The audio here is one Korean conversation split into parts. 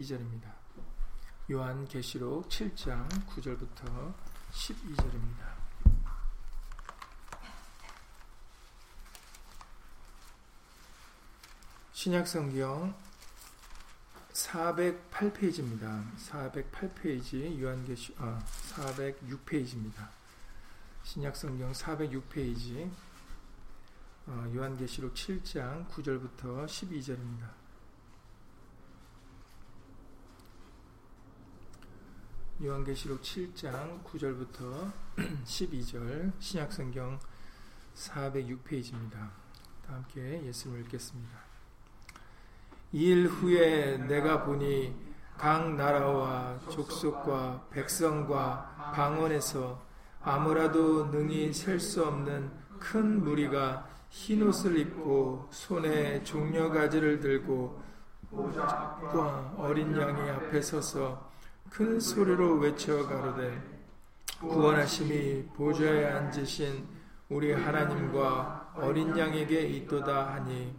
2절입니다. 요한 계시록 7장 9절부터 12절입니다. 신약 성경 408페이지입니다. 408페이지 요한계시 아 406페이지입니다. 신약 성경 406페이지 어, 요한계시록 7장 9절부터 12절입니다. 요한계시록 7장 9절부터 12절 신약성경 406페이지입니다. 다 함께 예수를 읽겠습니다. 이일 후에 내가 보니 각 나라와 족속과 백성과 방언에서 아무라도 능히 셀 수 없는 큰 무리가 흰 옷을 입고 손에 종려가지를 들고 과 어린 양의 앞에 서서 큰 소리로 외쳐 가로되 구원하심이 보좌에 앉으신 우리 하나님과 어린 양에게 있도다 하니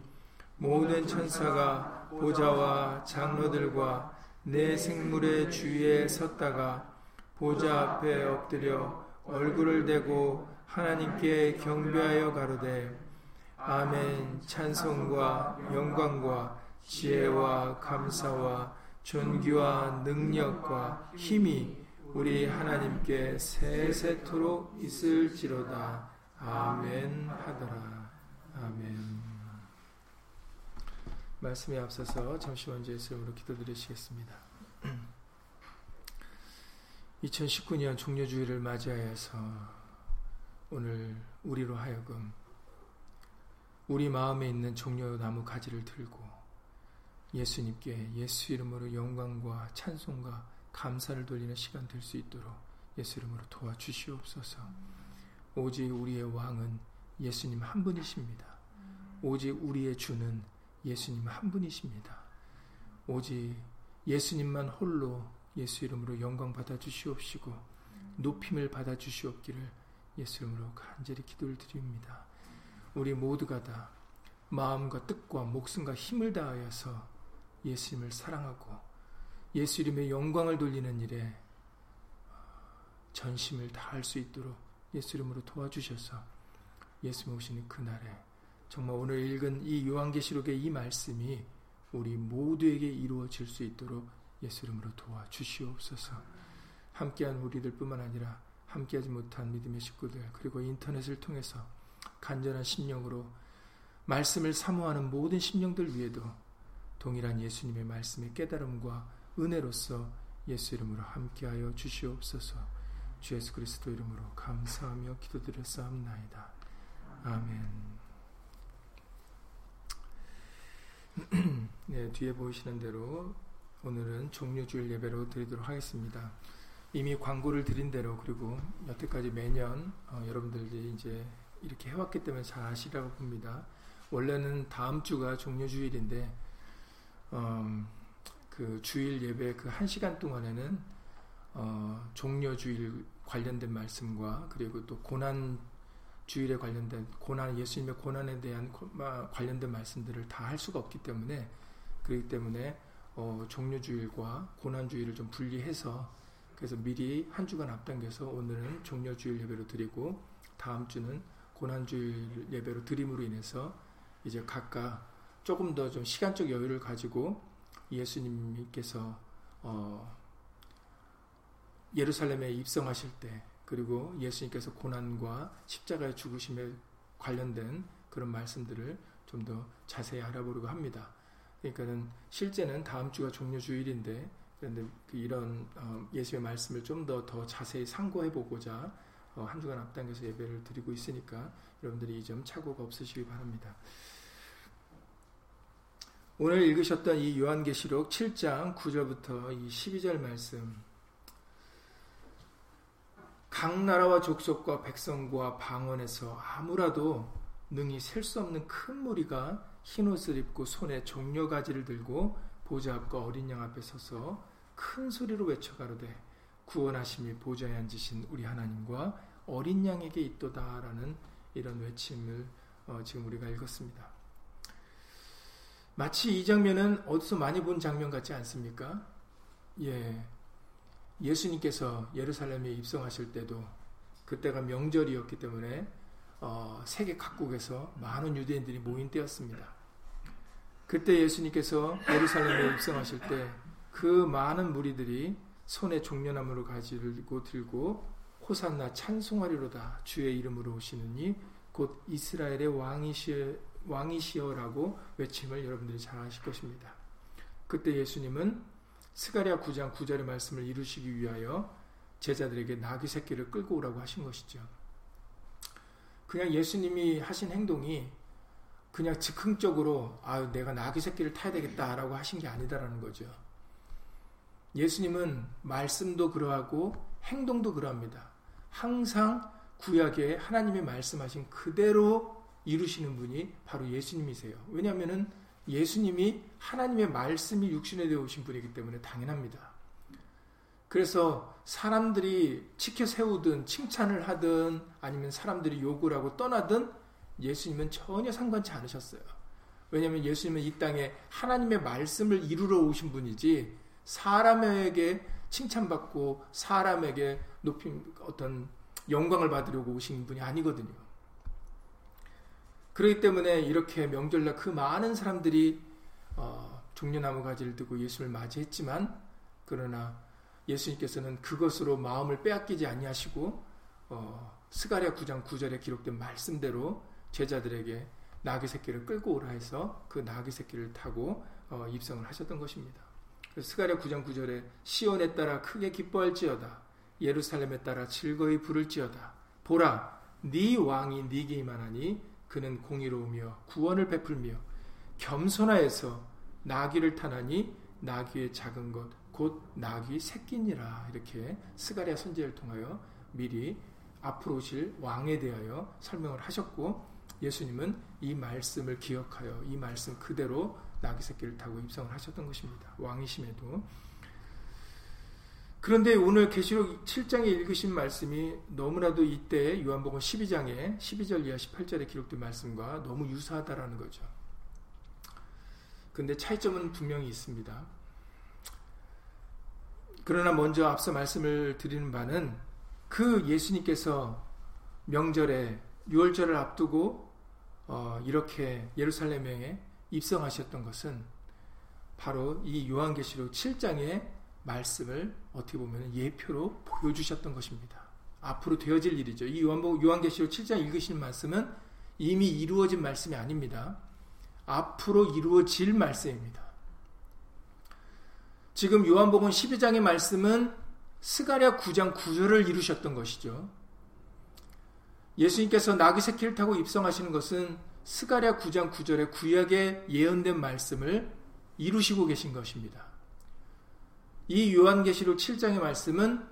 모든 천사가 보좌와 장로들과 내 생물의 주위에 섰다가 보좌 앞에 엎드려 얼굴을 대고 하나님께 경배하여 가로되 아멘. 찬송과 영광과 지혜와 감사와 존귀와 능력과 힘이 우리 하나님께 세세토록 있을지로다. 아멘 하더라. 아멘. 말씀에 앞서서 잠시 먼저 예수님으로 기도드리시겠습니다. 2019년 종료주의를 맞이하여서 오늘 우리로 하여금 우리 마음에 있는 종려나무 가지를 들고 예수님께 예수 이름으로 영광과 찬송과 감사를 돌리는 시간 될 수 있도록 예수 이름으로 도와주시옵소서. 오직 우리의 왕은 예수님 한 분이십니다. 오직 우리의 주는 예수님 한 분이십니다. 오직 예수님만 홀로 예수 이름으로 영광 받아 주시옵시고 높임을 받아 주시옵기를 예수 이름으로 간절히 기도를 드립니다. 우리 모두가 다 마음과 뜻과 목숨과 힘을 다하여서 예수님을 사랑하고 예수 이름의 영광을 돌리는 일에 전심을 다할 수 있도록 예수 이름으로 도와주셔서 예수님 오시는 그날에 정말 오늘 읽은 이 요한계시록의 이 말씀이 우리 모두에게 이루어질 수 있도록 예수 이름으로 도와주시옵소서. 함께한 우리들 뿐만 아니라 함께하지 못한 믿음의 식구들 그리고 인터넷을 통해서 간절한 심령으로 말씀을 사모하는 모든 심령들 위에도 동일한 예수님의 말씀의 깨달음과 은혜로서 예수 이름으로 함께하여 주시옵소서. 주 예수 그리스도 이름으로 감사하며 기도드렸사옵나이다. 아멘. 네, 뒤에 보이시는 대로 오늘은 종료주일 예배로 드리도록 하겠습니다. 이미 광고를 드린 대로 그리고 여태까지 매년 어, 여러분들이 이제 이렇게 해왔기 때문에 잘 아시라고 봅니다. 원래는 다음 주가 종료주일인데 어, 그 주일 예배 그 한 시간 동안에는 어, 종료주일 관련된 말씀과 그리고 또 고난 주일에 관련된 고난 예수님의 고난에 대한 관련된 말씀들을 다 할 수가 없기 때문에 그렇기 때문에 어, 종료 주일과 고난 주일을 좀 분리해서 그래서 미리 한 주간 앞당겨서 오늘은 종료주일 예배로 드리고 다음 주는 고난 주일 예배로 드림으로 인해서 이제 각각 조금 더 좀 시간적 여유를 가지고 예수님께서 어, 예루살렘에 입성하실 때 그리고 예수님께서 고난과 십자가의 죽으심에 관련된 그런 말씀들을 좀 더 자세히 알아보려고 합니다. 그러니까는 실제는 다음 주가 종료 주일인데 그런데 그 이런 어, 예수의 말씀을 좀 더 더 자세히 상고해 보고자 어, 한 주간 앞당겨서 예배를 드리고 있으니까 여러분들이 이 점 착오가 없으시기 바랍니다. 오늘 읽으셨던 이 요한계시록 7장 9절부터 이 12절 말씀 각 나라와 족속과 백성과 방언에서 아무라도 능히 셀 수 없는 큰 무리가 흰옷을 입고 손에 종려가지를 들고 보좌 앞과 어린 양 앞에 서서 큰 소리로 외쳐 가로되 구원하심이 보좌에 앉으신 우리 하나님과 어린 양에게 있도다라는 이런 외침을 어, 지금 우리가 읽었습니다. 마치 이 장면은 어디서 많이 본 장면 같지 않습니까? 예, 예수님께서 예루살렘에 입성하실 때도 그때가 명절이었기 때문에 어, 세계 각국에서 많은 유대인들이 모인 때였습니다. 그때 예수님께서 예루살렘에 입성하실 때 그 많은 무리들이 손에 종려나무를 가지고 들고 호산나 찬송하리로다 주의 이름으로 오시느니 곧 이스라엘의 왕이시, 왕이시여라고 외침을 여러분들이 잘 아실 것입니다. 그때 예수님은 스가랴 9장 9절의 말씀을 이루시기 위하여 제자들에게 나귀 새끼를 끌고 오라고 하신 것이죠. 그냥 예수님이 하신 행동이 그냥 즉흥적으로 아 내가 나귀 새끼를 타야 되겠다라고 하신 게 아니다라는 거죠. 예수님은 말씀도 그러하고 행동도 그러합니다. 항상 구약에 하나님의 말씀하신 그대로 이루시는 분이 바로 예수님이세요. 왜냐하면 예수님이 하나님의 말씀이 육신에 되어 오신 분이기 때문에 당연합니다. 그래서 사람들이 치켜 세우든 칭찬을 하든 아니면 사람들이 욕을 하고 떠나든 예수님은 전혀 상관치 않으셨어요. 왜냐하면 예수님은 이 땅에 하나님의 말씀을 이루러 오신 분이지 사람에게 칭찬받고 사람에게 높임 어떤 영광을 받으려고 오신 분이 아니거든요. 그렇기 때문에 이렇게 명절날 그 많은 사람들이 어, 종려나무 가지를 들고 예수를 맞이했지만 그러나 예수님께서는 그것으로 마음을 빼앗기지 아니하시고 어, 스가랴 9장 9절에 기록된 말씀대로 제자들에게 나귀 새끼를 끌고 오라 해서 그 나귀 새끼를 타고 어, 입성을 하셨던 것입니다. 스가랴 9장 9절에 시온에 따라 크게 기뻐할지어다 예루살렘에 따라 즐거이 부를지어다 보라 네 왕이 네게 임하나니 그는 공의로우며 구원을 베풀며 겸손하여서 나귀를 타나니 나귀의 작은 것 곧 나귀 새끼니라 이렇게 스가랴 선지를 통하여 미리 앞으로 오실 왕에 대하여 설명을 하셨고 예수님은 이 말씀을 기억하여 이 말씀 그대로 나귀 새끼를 타고 입성을 하셨던 것입니다. 왕이심에도 그런데 오늘 계시록 7장에 읽으신 말씀이 너무나도 이때 요한복음 12장에 12절 이하 18절에 기록된 말씀과 너무 유사하다라는 거죠. 근데 차이점은 분명히 있습니다. 그러나 먼저 앞서 말씀을 드리는 바는 그 예수님께서 명절에 6월절을 앞두고 어, 이렇게 예루살렘에 입성하셨던 것은 바로 이 요한계시록 7장의 말씀을 어떻게 보면 예표로 보여주셨던 것입니다. 앞으로 되어질 일이죠. 이 요한계시록 7장 읽으시는 말씀은 이미 이루어진 말씀이 아닙니다. 앞으로 이루어질 말씀입니다. 지금 요한복음 12장의 말씀은 스가랴 9장 9절을 이루셨던 것이죠. 예수님께서 나귀 새끼를 타고 입성하시는 것은 스가랴 9장 9절에 구약에 예언된 말씀을 이루시고 계신 것입니다. 이 요한계시록 7장의 말씀은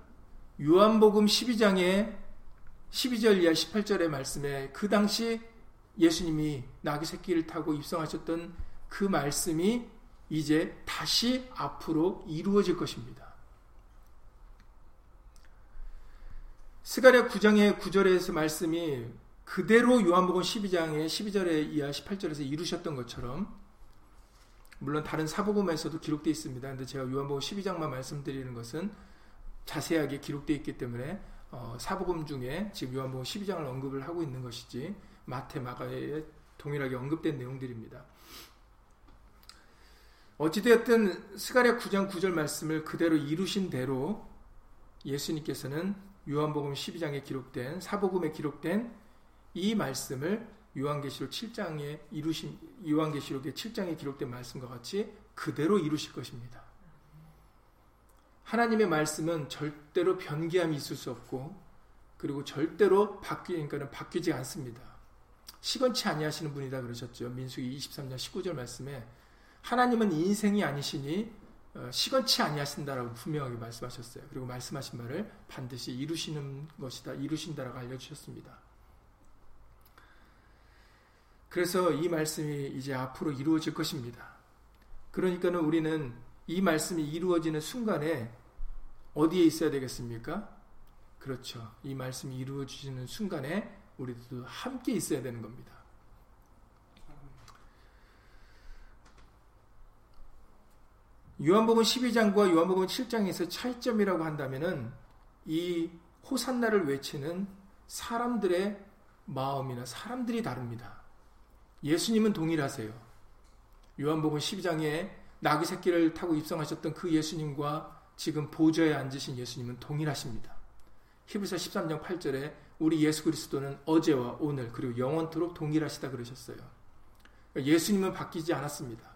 요한복음 12장의 12절 이하 18절의 말씀에 그 당시 예수님이 나귀 새끼를 타고 입성하셨던 그 말씀이 이제 다시 앞으로 이루어질 것입니다. 스가랴 9장의 9절에서 말씀이 그대로 요한복음 12장의 12절에 이하 18절에서 이루셨던 것처럼 물론 다른 사복음에서도 기록되어 있습니다. 근데 제가 요한복음 12장만 말씀드리는 것은 자세하게 기록되어 있기 때문에 어, 사복음 중에 지금 요한복음 12장을 언급을 하고 있는 것이지 마태, 마가에 동일하게 언급된 내용들입니다. 어찌되었든 스가랴 9장 9절 말씀을 그대로 이루신 대로 예수님께서는 요한복음 12장에 기록된 사복음에 기록된 이 말씀을 요한계시록 7장에 이루신 요한계시록의 7장에 기록된 말씀과 같이 그대로 이루실 것입니다. 하나님의 말씀은 절대로 변기함이 있을 수 없고 그리고 절대로 바뀌니까는 바뀌지 않습니다. 시건치 아니하시는 분이다 그러셨죠. 민수기 23년 19절 말씀에 하나님은 인생이 아니시니 어, 시건치 아니하신다라고 분명하게 말씀하셨어요. 그리고 말씀하신 말을 반드시 이루시는 것이다, 이루신다라고 알려 주셨습니다. 그래서 이 말씀이 이제 앞으로 이루어질 것입니다. 그러니까는 우리는 이 말씀이 이루어지는 순간에 어디에 있어야 되겠습니까? 그렇죠. 이 말씀이 이루어지는 순간에 우리도 함께 있어야 되는 겁니다. 요한복음 12장과 요한복음 7장에서 차이점이라고 한다면은 이 호산나를 외치는 사람들의 마음이나 사람들이 다릅니다. 예수님은 동일하세요. 요한복음 12장에 나귀 새끼를 타고 입성하셨던 그 예수님과 지금 보좌에 앉으신 예수님은 동일하십니다. 히브리서 13장 8절에 우리 예수 그리스도는 어제와 오늘 그리고 영원토록 동일하시다 그러셨어요. 예수님은 바뀌지 않았습니다.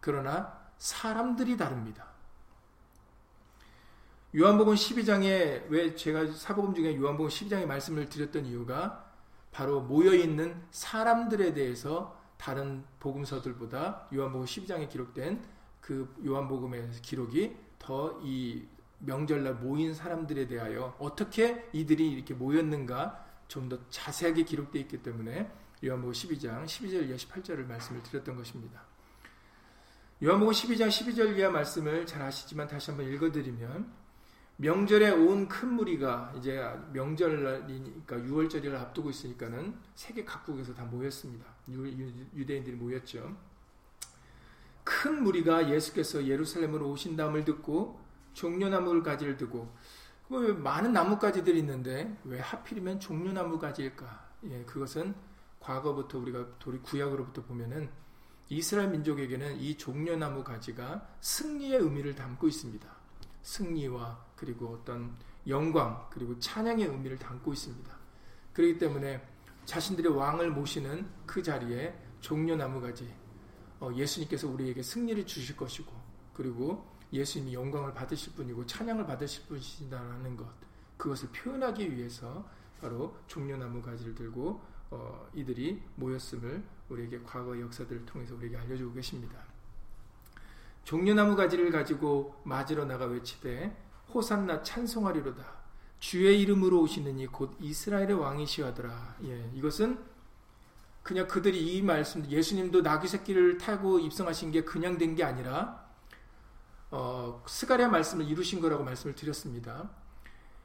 그러나 사람들이 다릅니다. 요한복음 12장에 왜 제가 사복음 중에 요한복음 12장에 말씀을 드렸던 이유가 바로 모여 있는 사람들에 대해서 다른 복음서들보다 요한복음 12장에 기록된 그 요한복음의 기록이 더 이 명절날 모인 사람들에 대하여 어떻게 이들이 이렇게 모였는가 좀 더 자세하게 기록되어 있기 때문에 요한복음 12장 12절 이하 18절을 말씀을 드렸던 것입니다. 요한복음 12장 12절 이하 말씀을 잘 아시지만 다시 한번 읽어드리면 명절에 온 큰 무리가 이제 명절이니까 6월절을 앞두고 있으니까는 세계 각국에서 다 모였습니다. 유, 대인들이 모였죠. 큰 무리가 예수께서 예루살렘으로 오신다음을 듣고 종려나무 가지를 두고 왜 많은 나뭇가지들이 있는데 왜 하필이면 종려나무 가지일까? 예, 그것은 과거부터 우리가 도리 구약으로부터 보면은 이스라엘 민족에게는 이 종려나무 가지가 승리의 의미를 담고 있습니다. 승리와 그리고 어떤 영광 그리고 찬양의 의미를 담고 있습니다. 그렇기 때문에 자신들의 왕을 모시는 그 자리에 종려나무 가지 어, 예수님께서 우리에게 승리를 주실 것이고 그리고 예수님이 영광을 받으실 분이고 찬양을 받으실 분이시다는 것 그것을 표현하기 위해서 바로 종려나무 가지를 들고 어, 이들이 모였음을 우리에게 과거 역사들을 통해서 우리에게 알려주고 계십니다. 종려나무 가지를 가지고 맞으러 나가 외치되 호산나 찬송하리로다. 주의 이름으로 오시는 이곧 이스라엘의 왕이시하더라. 예, 이것은 그냥 그들이 이 말씀, 예수님도 나귀 새끼를 타고 입성하신 게 그냥 된 게 아니라 어, 스가랴 말씀을 이루신 거라고 말씀을 드렸습니다.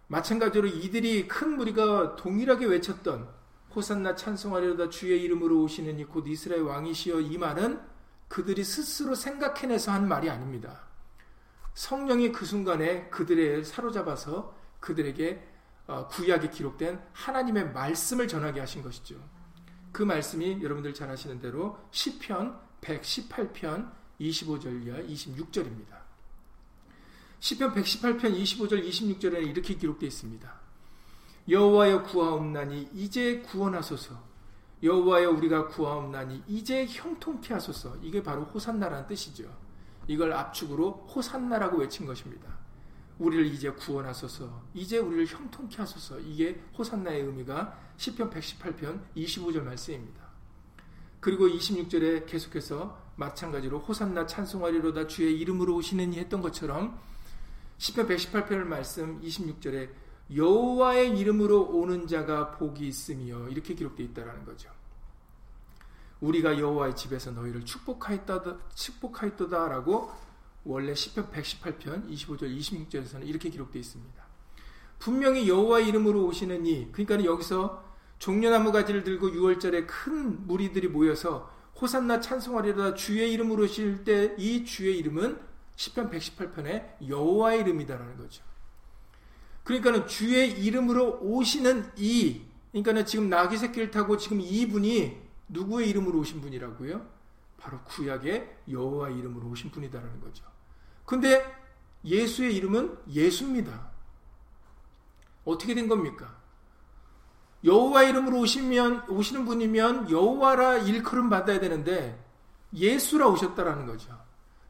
마찬가지로 이들이 큰 무리가 동일하게 외쳤던 호산나 찬송하리로다 주의 이름으로 오시는 이곧 이스라엘 왕이시여 이 말은 그들이 스스로 생각해내서 한 말이 아닙니다. 성령이 그 순간에 그들의 사로잡아서 그들에게 어, 구약에 기록된 하나님의 말씀을 전하게 하신 것이죠. 그 말씀이 여러분들 잘 아시는 대로 시편 118편 25절 이하 26절입니다. 시편 118편 25절 26절에는 이렇게 기록되어 있습니다. 여호와여 구하옵나니 이제 구원하소서. 여호와여 우리가 구하옵나니 이제 형통케 하소서. 이게 바로 호산나라는 뜻이죠. 이걸 압축으로 호산나라고 외친 것입니다. 우리를 이제 구원하소서. 이제 우리를 형통케 하소서. 이게 호산나의 의미가 시편 118편 25절 말씀입니다. 그리고 26절에 계속해서 마찬가지로 호산나 찬송하리로다 주의 이름으로 오시느니 했던 것처럼 시편 118편을 말씀 26절에 여호와의 이름으로 오는 자가 복이 있으며 이렇게 기록되어 있다라는 거죠. 우리가 여호와의 집에서 너희를 축복하였다 축복하였다라고 원래 시편 118편 25절 26절에서는 이렇게 기록되어 있습니다. 분명히 여호와의 이름으로 오시는 이 그러니까 여기서 종려나무 가지를 들고 6월절에 큰 무리들이 모여서 호산나 찬송하리로다 주의 이름으로 오실 때 이 주의 이름은 시편 118편의 여호와의 이름이다라는 거죠. 그러니까는 주의 이름으로 오시는 이 그러니까는 지금 나귀 새끼를 타고 지금 이분이 누구의 이름으로 오신 분이라고요? 바로 구약의 여호와 이름으로 오신 분이다라는 거죠. 근데 예수의 이름은 예수입니다. 어떻게 된 겁니까? 여호와 이름으로 오시면 오시는 분이면 여호와라 일컬음 받아야 되는데 예수라 오셨다라는 거죠.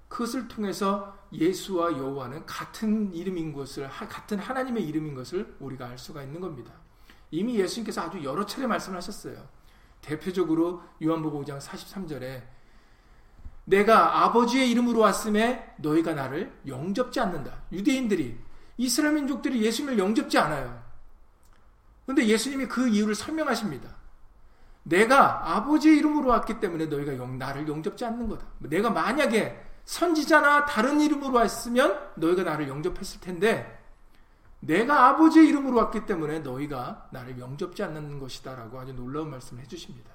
그것을 통해서 예수와 여호와는 같은 이름인 것을 같은 하나님의 이름인 것을 우리가 알 수가 있는 겁니다. 이미 예수님께서 아주 여러 차례 말씀하셨어요. 대표적으로 요한복음 5장 43절에 내가 아버지의 이름으로 왔음에 너희가 나를 영접지 않는다. 유대인들이 이스라엘 민족들이 예수님을 영접지 않아요. 그런데 예수님이 그 이유를 설명하십니다. 내가 아버지의 이름으로 왔기 때문에 너희가 영, 나를 영접지 않는 거다. 내가 만약에 선지자나 다른 이름으로 왔으면 너희가 나를 영접했을 텐데 내가 아버지의 이름으로 왔기 때문에 너희가 나를 영접지 않는 것이다 라고 아주 놀라운 말씀을 해주십니다.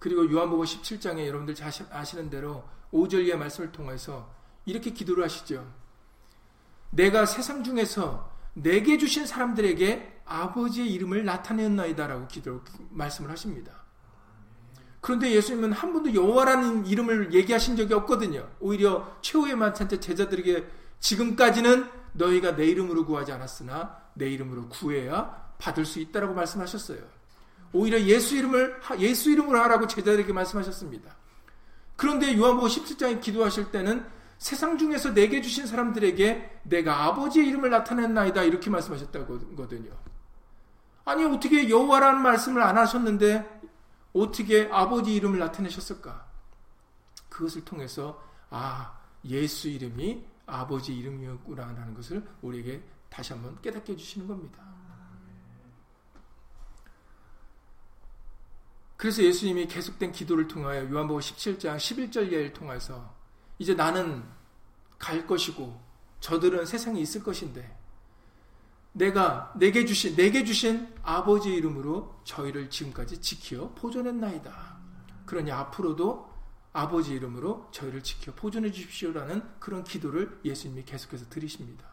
그리고 요한복음 17장에 여러분들 아시는 대로 5절 이의 말씀을 통해서 이렇게 기도를 하시죠. 내가 세상 중에서 내게 주신 사람들에게 아버지의 이름을 나타내었나이다 라고 기도 말씀을 하십니다. 그런데 예수님은 한 번도 여호와라는 이름을 얘기하신 적이 없거든요. 오히려 최후의 만찬 때 제자들에게 지금까지는 너희가 내 이름으로 구하지 않았으나 내 이름으로 구해야 받을 수 있다라고 말씀하셨어요. 오히려 예수 이름을 예수 이름으로 하라고 제자들에게 말씀하셨습니다. 그런데 요한복음 17장에 기도하실 때는 세상 중에서 내게 주신 사람들에게 내가 아버지의 이름을 나타냈나이다 이렇게 말씀하셨다거든요. 아니 어떻게 여호와라는 말씀을 안 하셨는데 어떻게 아버지 이름을 나타내셨을까? 그것을 통해서 아 예수 이름이 아버지 이름이었구나라는 것을 우리에게 다시 한번 깨닫게 해주시는 겁니다. 그래서 예수님이 계속된 기도를 통하여 요한복음 17장 11절 예를 통해서 이제 나는 갈 것이고 저들은 세상에 있을 것인데 내가 내게 주신 내게 주신 아버지 이름으로 저희를 지금까지 지켜 보존했나이다. 그러니 앞으로도 아버지 이름으로 저희를 지켜 보존해 주십시오라는 그런 기도를 예수님이 계속해서 드리십니다.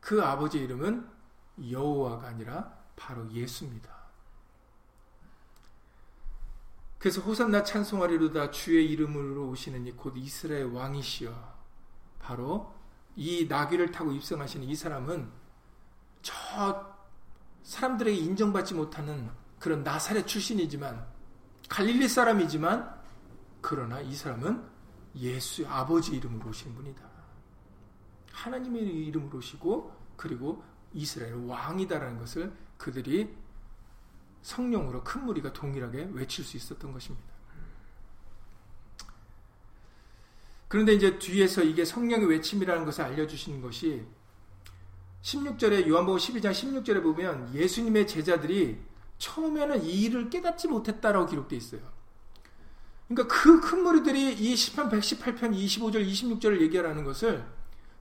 그 아버지 이름은 여호와가 아니라 바로 예수입니다. 그래서 호산나 찬송하리로다 주의 이름으로 오시는 이 곧 이스라엘 왕이시여 바로 이 나귀를 타고 입성하시는 이 사람은 저 사람들에게 인정받지 못하는 그런 나사렛 출신이지만 갈릴리 사람이지만 그러나 이 사람은 예수의 아버지 이름으로 오신 분이다. 하나님의 이름으로 오시고 그리고 이스라엘 왕이다라는 것을 그들이 성령으로 큰 무리가 동일하게 외칠 수 있었던 것입니다. 그런데 이제 뒤에서 이게 성령의 외침이라는 것을 알려주시는 것이 16절에 요한복음 12장 16절에 보면 예수님의 제자들이 처음에는 이 일을 깨닫지 못했다라고 기록되어 있어요. 그러니까 그 큰 무리들이 이 10편 118편 25절 26절을 얘기하라는 것을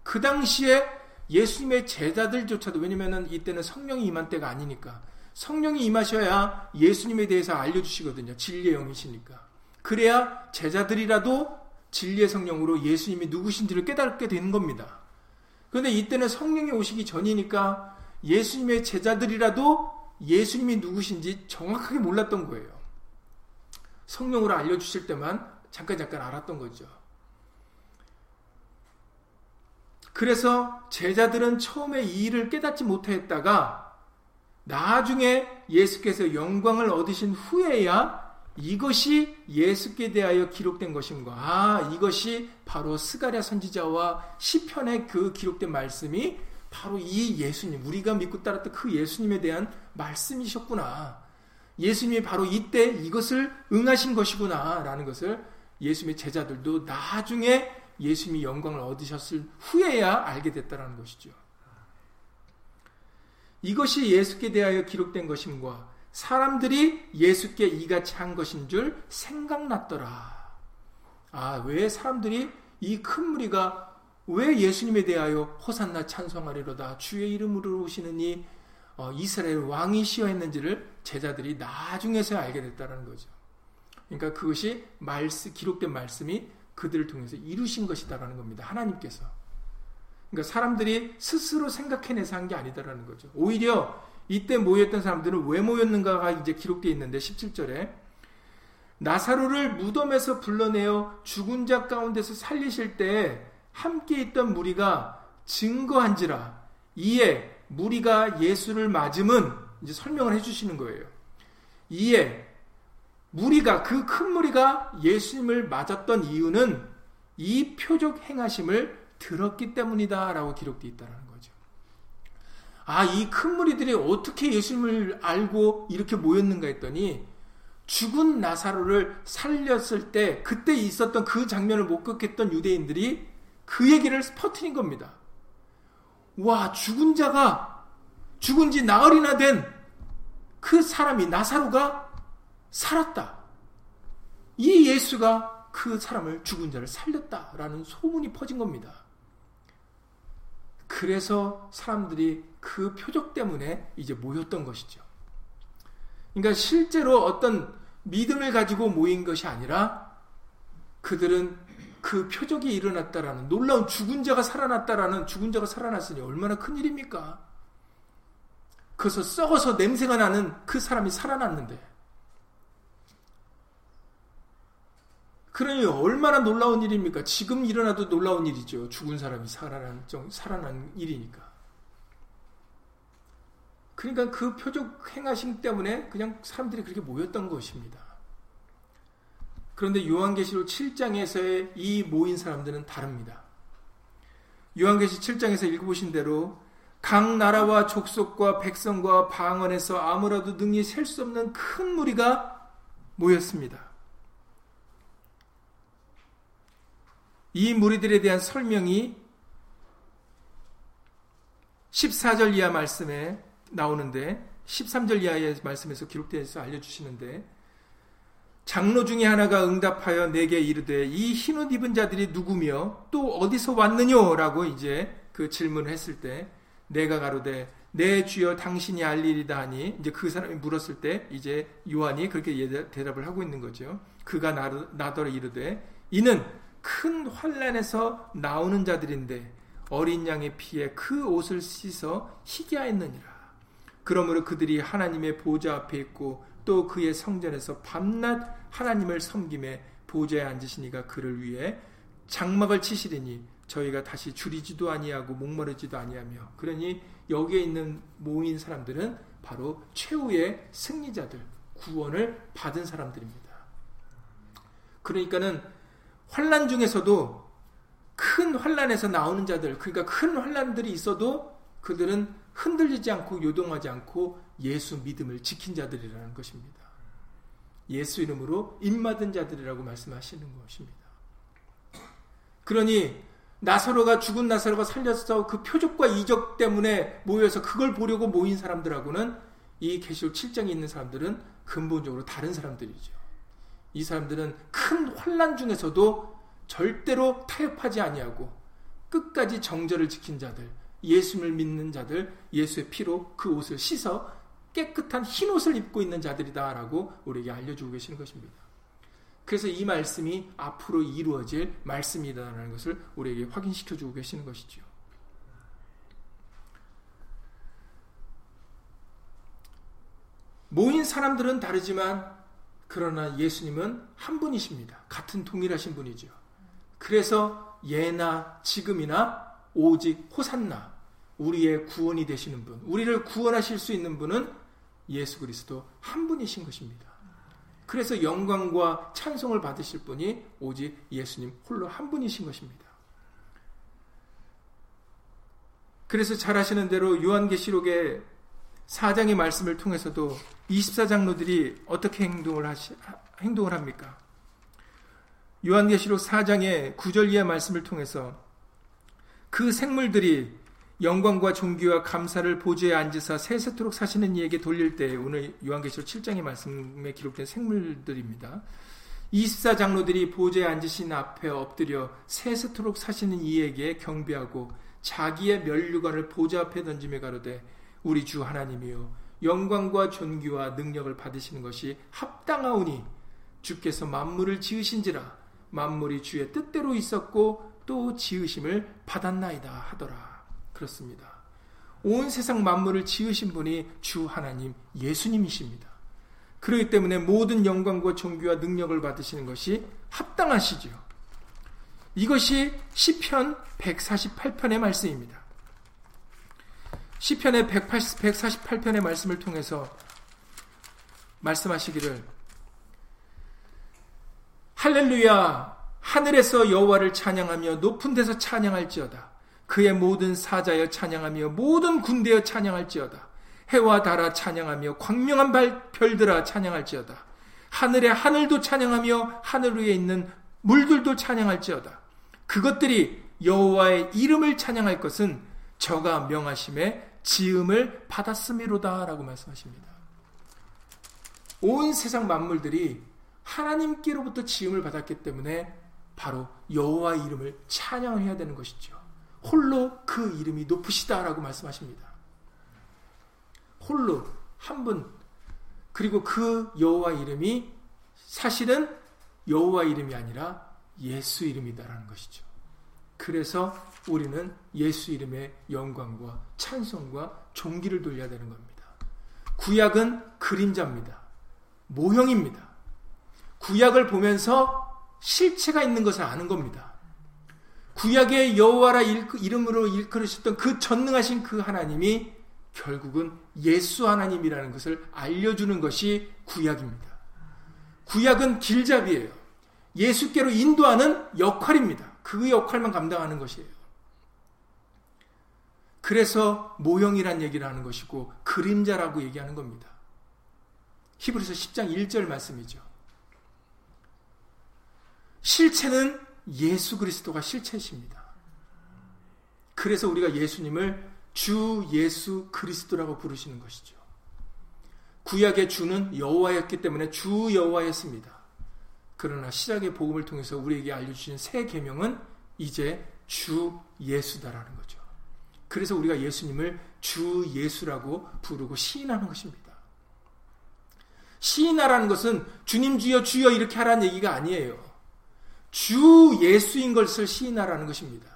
그 당시에 예수님의 제자들조차도 왜냐면은 이때는 성령이 임한 때가 아니니까 성령이 임하셔야 예수님에 대해서 알려주시거든요. 진리의 영이시니까. 그래야 제자들이라도 진리의 성령으로 예수님이 누구신지를 깨닫게 되는 겁니다. 그런데 이때는 성령이 오시기 전이니까 예수님의 제자들이라도 예수님이 누구신지 정확하게 몰랐던 거예요. 성령으로 알려주실 때만 잠깐 잠깐 알았던 거죠. 그래서 제자들은 처음에 이 일을 깨닫지 못했다가 나중에 예수께서 영광을 얻으신 후에야 이것이 예수께 대하여 기록된 것인가. 아, 이것이 바로 스가랴 선지자와 시편의 그 기록된 말씀이 바로 이 예수님, 우리가 믿고 따랐던 그 예수님에 대한 말씀이셨구나. 예수님이 바로 이때 이것을 응하신 것이구나. 라는 것을 예수님의 제자들도 나중에 예수님이 영광을 얻으셨을 후에야 알게 됐다는 것이죠. 이것이 예수께 대하여 기록된 것임과 사람들이 예수께 이같이 한 것인 줄 생각났더라. 아, 왜 사람들이 이 큰 무리가 왜 예수님에 대하여 호산나 찬송하리로다 주의 이름으로 오시는 이 어, 이스라엘 왕이시여 했는지를 제자들이 나중에서 알게 됐다는 거죠. 그러니까 그것이 말씀, 기록된 말씀이 그들을 통해서 이루신 것이다라는 겁니다. 하나님께서. 그러니까 사람들이 스스로 생각해내서 한 게 아니다라는 거죠. 오히려 이때 모였던 사람들은 왜 모였는가가 이제 기록되어 있는데 17절에 나사로를 무덤에서 불러내어 죽은 자 가운데서 살리실 때 함께 있던 무리가 증거한지라 이에 무리가 예수를 맞음은 이제 설명을 해주시는 거예요. 이에 무리가 그 큰 무리가 예수님을 맞았던 이유는 이 표적 행하심을 들었기 때문이다라고 기록되어 있다는. 아, 이 큰 무리들이 어떻게 예수님을 알고 이렇게 모였는가 했더니 죽은 나사로를 살렸을 때 그때 있었던 그 장면을 목격했던 유대인들이 그 얘기를 퍼트린 겁니다. 와, 죽은 자가 죽은 지 나흘이나 된 그 사람이 나사로가 살았다. 이 예수가 그 사람을 죽은 자를 살렸다라는 소문이 퍼진 겁니다. 그래서 사람들이 그 표적 때문에 이제 모였던 것이죠. 그러니까 실제로 어떤 믿음을 가지고 모인 것이 아니라 그들은 그 표적이 일어났다라는 놀라운 죽은 자가 살아났다라는 죽은 자가 살아났으니 얼마나 큰 일입니까? 그래서 썩어서 냄새가 나는 그 사람이 살아났는데 그러니 얼마나 놀라운 일입니까? 지금 일어나도 놀라운 일이죠. 죽은 사람이 살아난, 살아난 일이니까. 그러니까 그 표적 행하심 때문에 그냥 사람들이 그렇게 모였던 것입니다. 그런데 요한계시록 7장에서의 이 모인 사람들은 다릅니다. 요한계시 7장에서 읽어보신 대로 각 나라와 족속과 백성과 방언에서 아무라도 능히 셀 수 없는 큰 무리가 모였습니다. 이 무리들에 대한 설명이 14절 이하 말씀에 나오는데 13절 이하의 말씀에서 기록되어서 알려주시는데 장로 중에 하나가 응답하여 내게 이르되 이 흰 옷 입은 자들이 누구며 또 어디서 왔느뇨? 라고 이제 그 질문을 했을 때 내가 가로되 내 주여 당신이 알리리다 하니 이제 그 사람이 물었을 때 이제 요한이 그렇게 대답을 하고 있는 거죠. 그가 나더러 이르되 이는 큰 환란에서 나오는 자들인데 어린 양의 피에 그 옷을 씻어 희귀하였느니라. 그러므로 그들이 하나님의 보좌 앞에 있고 또 그의 성전에서 밤낮 하나님을 섬김에 보좌에 앉으시니가 그를 위해 장막을 치시리니 저희가 다시 줄이지도 아니하고 목마르지도 아니하며 그러니 여기에 있는 모인 사람들은 바로 최후의 승리자들 구원을 받은 사람들입니다. 그러니까는 환란 중에서도 큰 환란에서 나오는 자들, 그러니까 큰 환란들이 있어도 그들은 흔들리지 않고 요동하지 않고 예수 믿음을 지킨 자들이라는 것입니다. 예수 이름으로 입맞은 자들이라고 말씀하시는 것입니다. 그러니 나사로가 죽은 나사로가 살려서 그 표적과 이적 때문에 모여서 그걸 보려고 모인 사람들하고는 이 계시록 7장에 있는 사람들은 근본적으로 다른 사람들이죠. 이 사람들은 큰 환란 중에서도 절대로 타협하지 아니하고 끝까지 정절을 지킨 자들, 예수를 믿는 자들, 예수의 피로 그 옷을 씻어 깨끗한 흰 옷을 입고 있는 자들이다라고 우리에게 알려주고 계시는 것입니다. 그래서 이 말씀이 앞으로 이루어질 말씀이다라는 것을 우리에게 확인시켜 주고 계시는 것이죠. 모인 사람들은 다르지만 그러나 예수님은 한 분이십니다. 같은 동일하신 분이죠. 그래서 예나 지금이나 오직 호산나 우리의 구원이 되시는 분, 우리를 구원하실 수 있는 분은 예수 그리스도 한 분이신 것입니다. 그래서 영광과 찬송을 받으실 분이 오직 예수님 홀로 한 분이신 것입니다. 그래서 잘 아시는 대로 요한계시록의 4장의 말씀을 통해서도 24장로들이 어떻게 행동을 하시, 행동을 합니까? 요한계시록 4장의 9절 이하 말씀을 통해서 그 생물들이 영광과 존귀와 감사를 보좌에 앉으사 세세토록 사시는 이에게 돌릴 때 오늘 요한계시록 7장의 말씀에 기록된 생물들입니다. 24장로들이 보좌에 앉으신 앞에 엎드려 세세토록 사시는 이에게 경배하고 자기의 멸류관을 보좌 앞에 던지며 가로되 우리 주 하나님이요 영광과 존귀와 능력을 받으시는 것이 합당하오니 주께서 만물을 지으신지라 만물이 주의 뜻대로 있었고 또 지으심을 받았나이다 하더라 그렇습니다. 온 세상 만물을 지으신 분이 주 하나님 예수님이십니다. 그렇기 때문에 모든 영광과 존귀와 능력을 받으시는 것이 합당하시죠. 이것이 시편 148편의 말씀입니다. 시편의 180, 148편의 말씀을 통해서 말씀하시기를 할렐루야 하늘에서 여호와를 찬양하며 높은 데서 찬양할지어다 그의 모든 사자여 찬양하며 모든 군대여 찬양할지어다 해와 달아 찬양하며 광명한 발 별들아 찬양할지어다 하늘의 하늘도 찬양하며 하늘 위에 있는 물들도 찬양할지어다 그것들이 여호와의 이름을 찬양할 것은 저가 명하심에 지음을 받았음이로다라고 말씀하십니다. 온 세상 만물들이 하나님께로부터 지음을 받았기 때문에 바로 여호와 이름을 찬양해야 되는 것이죠. 홀로 그 이름이 높으시다라고 말씀하십니다. 홀로 한 분 그리고 그 여호와 이름이 사실은 여호와 이름이 아니라 예수 이름이다라는 것이죠. 그래서 우리는 예수 이름의 영광과 찬송과 존귀를 돌려야 되는 겁니다. 구약은 그림자입니다. 모형입니다. 구약을 보면서 실체가 있는 것을 아는 겁니다. 구약의 여호와라 이름으로 일컬으셨던 그 전능하신 그 하나님이 결국은 예수 하나님이라는 것을 알려주는 것이 구약입니다. 구약은 길잡이에요. 예수께로 인도하는 역할입니다. 그 역할만 감당하는 것이에요. 그래서 모형이란 얘기를 하는 것이고 그림자라고 얘기하는 겁니다. 히브리서 10장 1절 말씀이죠. 실체는 예수 그리스도가 실체십니다. 그래서 우리가 예수님을 주 예수 그리스도라고 부르시는 것이죠. 구약의 주는 여호와였기 때문에 주 여호와였습니다. 그러나 시작의 복음을 통해서 우리에게 알려주신 새 계명은 이제 주 예수다라는 거죠. 그래서 우리가 예수님을 주 예수라고 부르고 시인하는 것입니다. 시인하라는 것은 주님 주여 주여 이렇게 하라는 얘기가 아니에요. 주 예수인 것을 시인하라는 것입니다.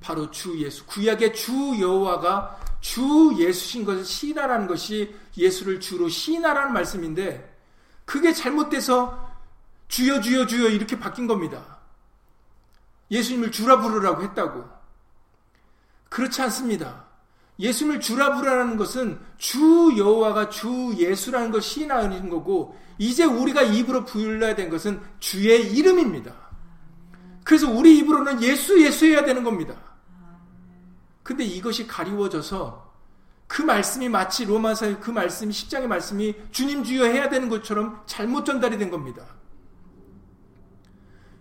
바로 주 예수. 구약의 주 여호와가 주 예수신 것을 시인하라는 것이 예수를 주로 시인하라는 말씀인데 그게 잘못돼서 주여 주여 주여 이렇게 바뀐 겁니다. 예수님을 주라 부르라고 했다고. 그렇지 않습니다. 예수님을 주라 부르라는 것은 주 여호와가 주 예수라는 걸 시인하는 거고 이제 우리가 입으로 불러야 된 것은 주의 이름입니다. 그래서 우리 입으로는 예수 예수 해야 되는 겁니다. 근데 이것이 가리워져서 그 말씀이 마치 로마서의 그 말씀이 십장의 말씀이 주님 주여 해야 되는 것처럼 잘못 전달이 된 겁니다.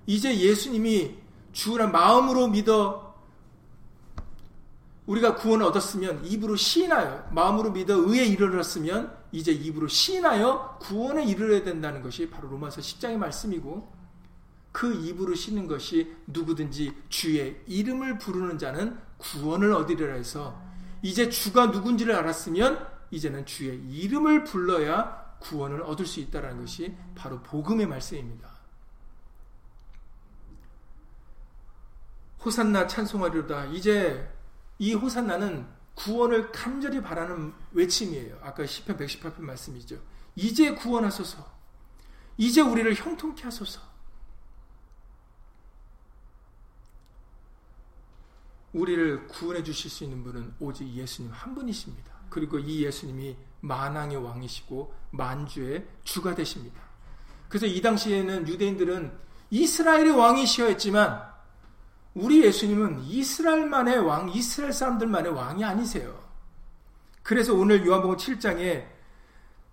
이제 예수님이 주라 마음으로 믿어 우리가 구원을 얻었으면 입으로 시인하여 마음으로 믿어 의에 이르렀으면 이제 입으로 시인하여 구원에 이르러야 된다는 것이 바로 로마서 10장의 말씀이고 그 입으로 쉬는 것이 누구든지 주의 이름을 부르는 자는 구원을 얻으리라 해서 이제 주가 누군지를 알았으면 이제는 주의 이름을 불러야 구원을 얻을 수 있다는 것이 바로 복음의 말씀입니다. 호산나 찬송하리로다. 이제 이 호산나는 구원을 간절히 바라는 외침이에요. 아까 10편 118편 말씀이죠. 이제 구원하소서. 이제 우리를 형통케 하소서. 우리를 구원해 주실 수 있는 분은 오직 예수님 한 분이십니다. 그리고 이 예수님이 만왕의 왕이시고 만주의 주가 되십니다. 그래서 이 당시에는 유대인들은 이스라엘의 왕이시여 했지만 우리 예수님은 이스라엘만의 왕, 이스라엘 사람들만의 왕이 아니세요. 그래서 오늘 요한복음 7장에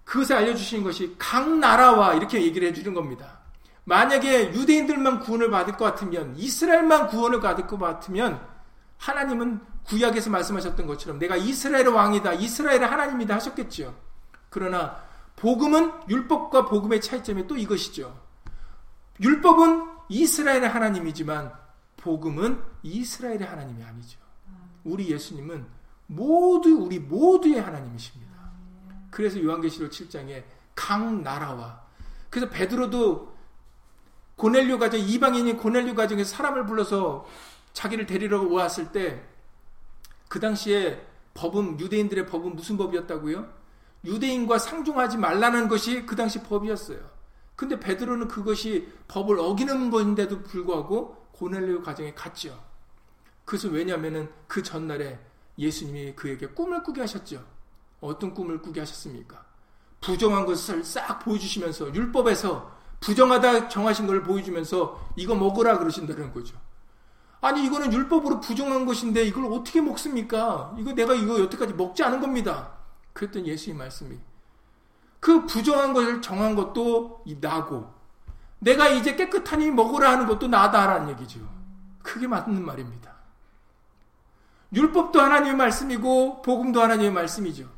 그것을 알려주시는 것이 각 나라와 이렇게 얘기를 해주는 겁니다. 만약에 유대인들만 구원을 받을 것 같으면, 이스라엘만 구원을 받을 것 같으면, 하나님은 구약에서 말씀하셨던 것처럼 내가 이스라엘의 왕이다, 이스라엘의 하나님이다 하셨겠죠. 그러나 복음은 율법과 복음의 차이점이 또 이것이죠. 율법은 이스라엘의 하나님이지만 복음은 이스라엘의 하나님이 아니죠. 우리 예수님은 모두 우리 모두의 하나님이십니다. 그래서 요한계시록 7장에 각 나라와 그래서 베드로도 고넬료 가정 이방인인 고넬료 가정에서 사람을 불러서 자기를 데리러 왔을 때 그 당시에 법은 유대인들의 법은 무슨 법이었다고요? 유대인과 상종하지 말라는 것이 그 당시 법이었어요. 근데 베드로는 그것이 법을 어기는 것인데도 불구하고 고넬료 가정에 갔죠. 그래서 왜냐하면은 그 전날에 예수님이 그에게 꿈을 꾸게 하셨죠. 어떤 꿈을 꾸게 하셨습니까? 부정한 것을 싹 보여주시면서 율법에서 부정하다 정하신 걸 보여주면서 이거 먹으라 그러신다는 거죠. 아니 이거는 율법으로 부정한 것인데 이걸 어떻게 먹습니까? 이거 내가 이거 여태까지 먹지 않은 겁니다. 그랬더니 예수님 말씀이 그 부정한 것을 정한 것도 나고 내가 이제 깨끗하니 먹으라 하는 것도 나다라는 얘기죠. 그게 맞는 말입니다. 율법도 하나님의 말씀이고 복음도 하나님의 말씀이죠.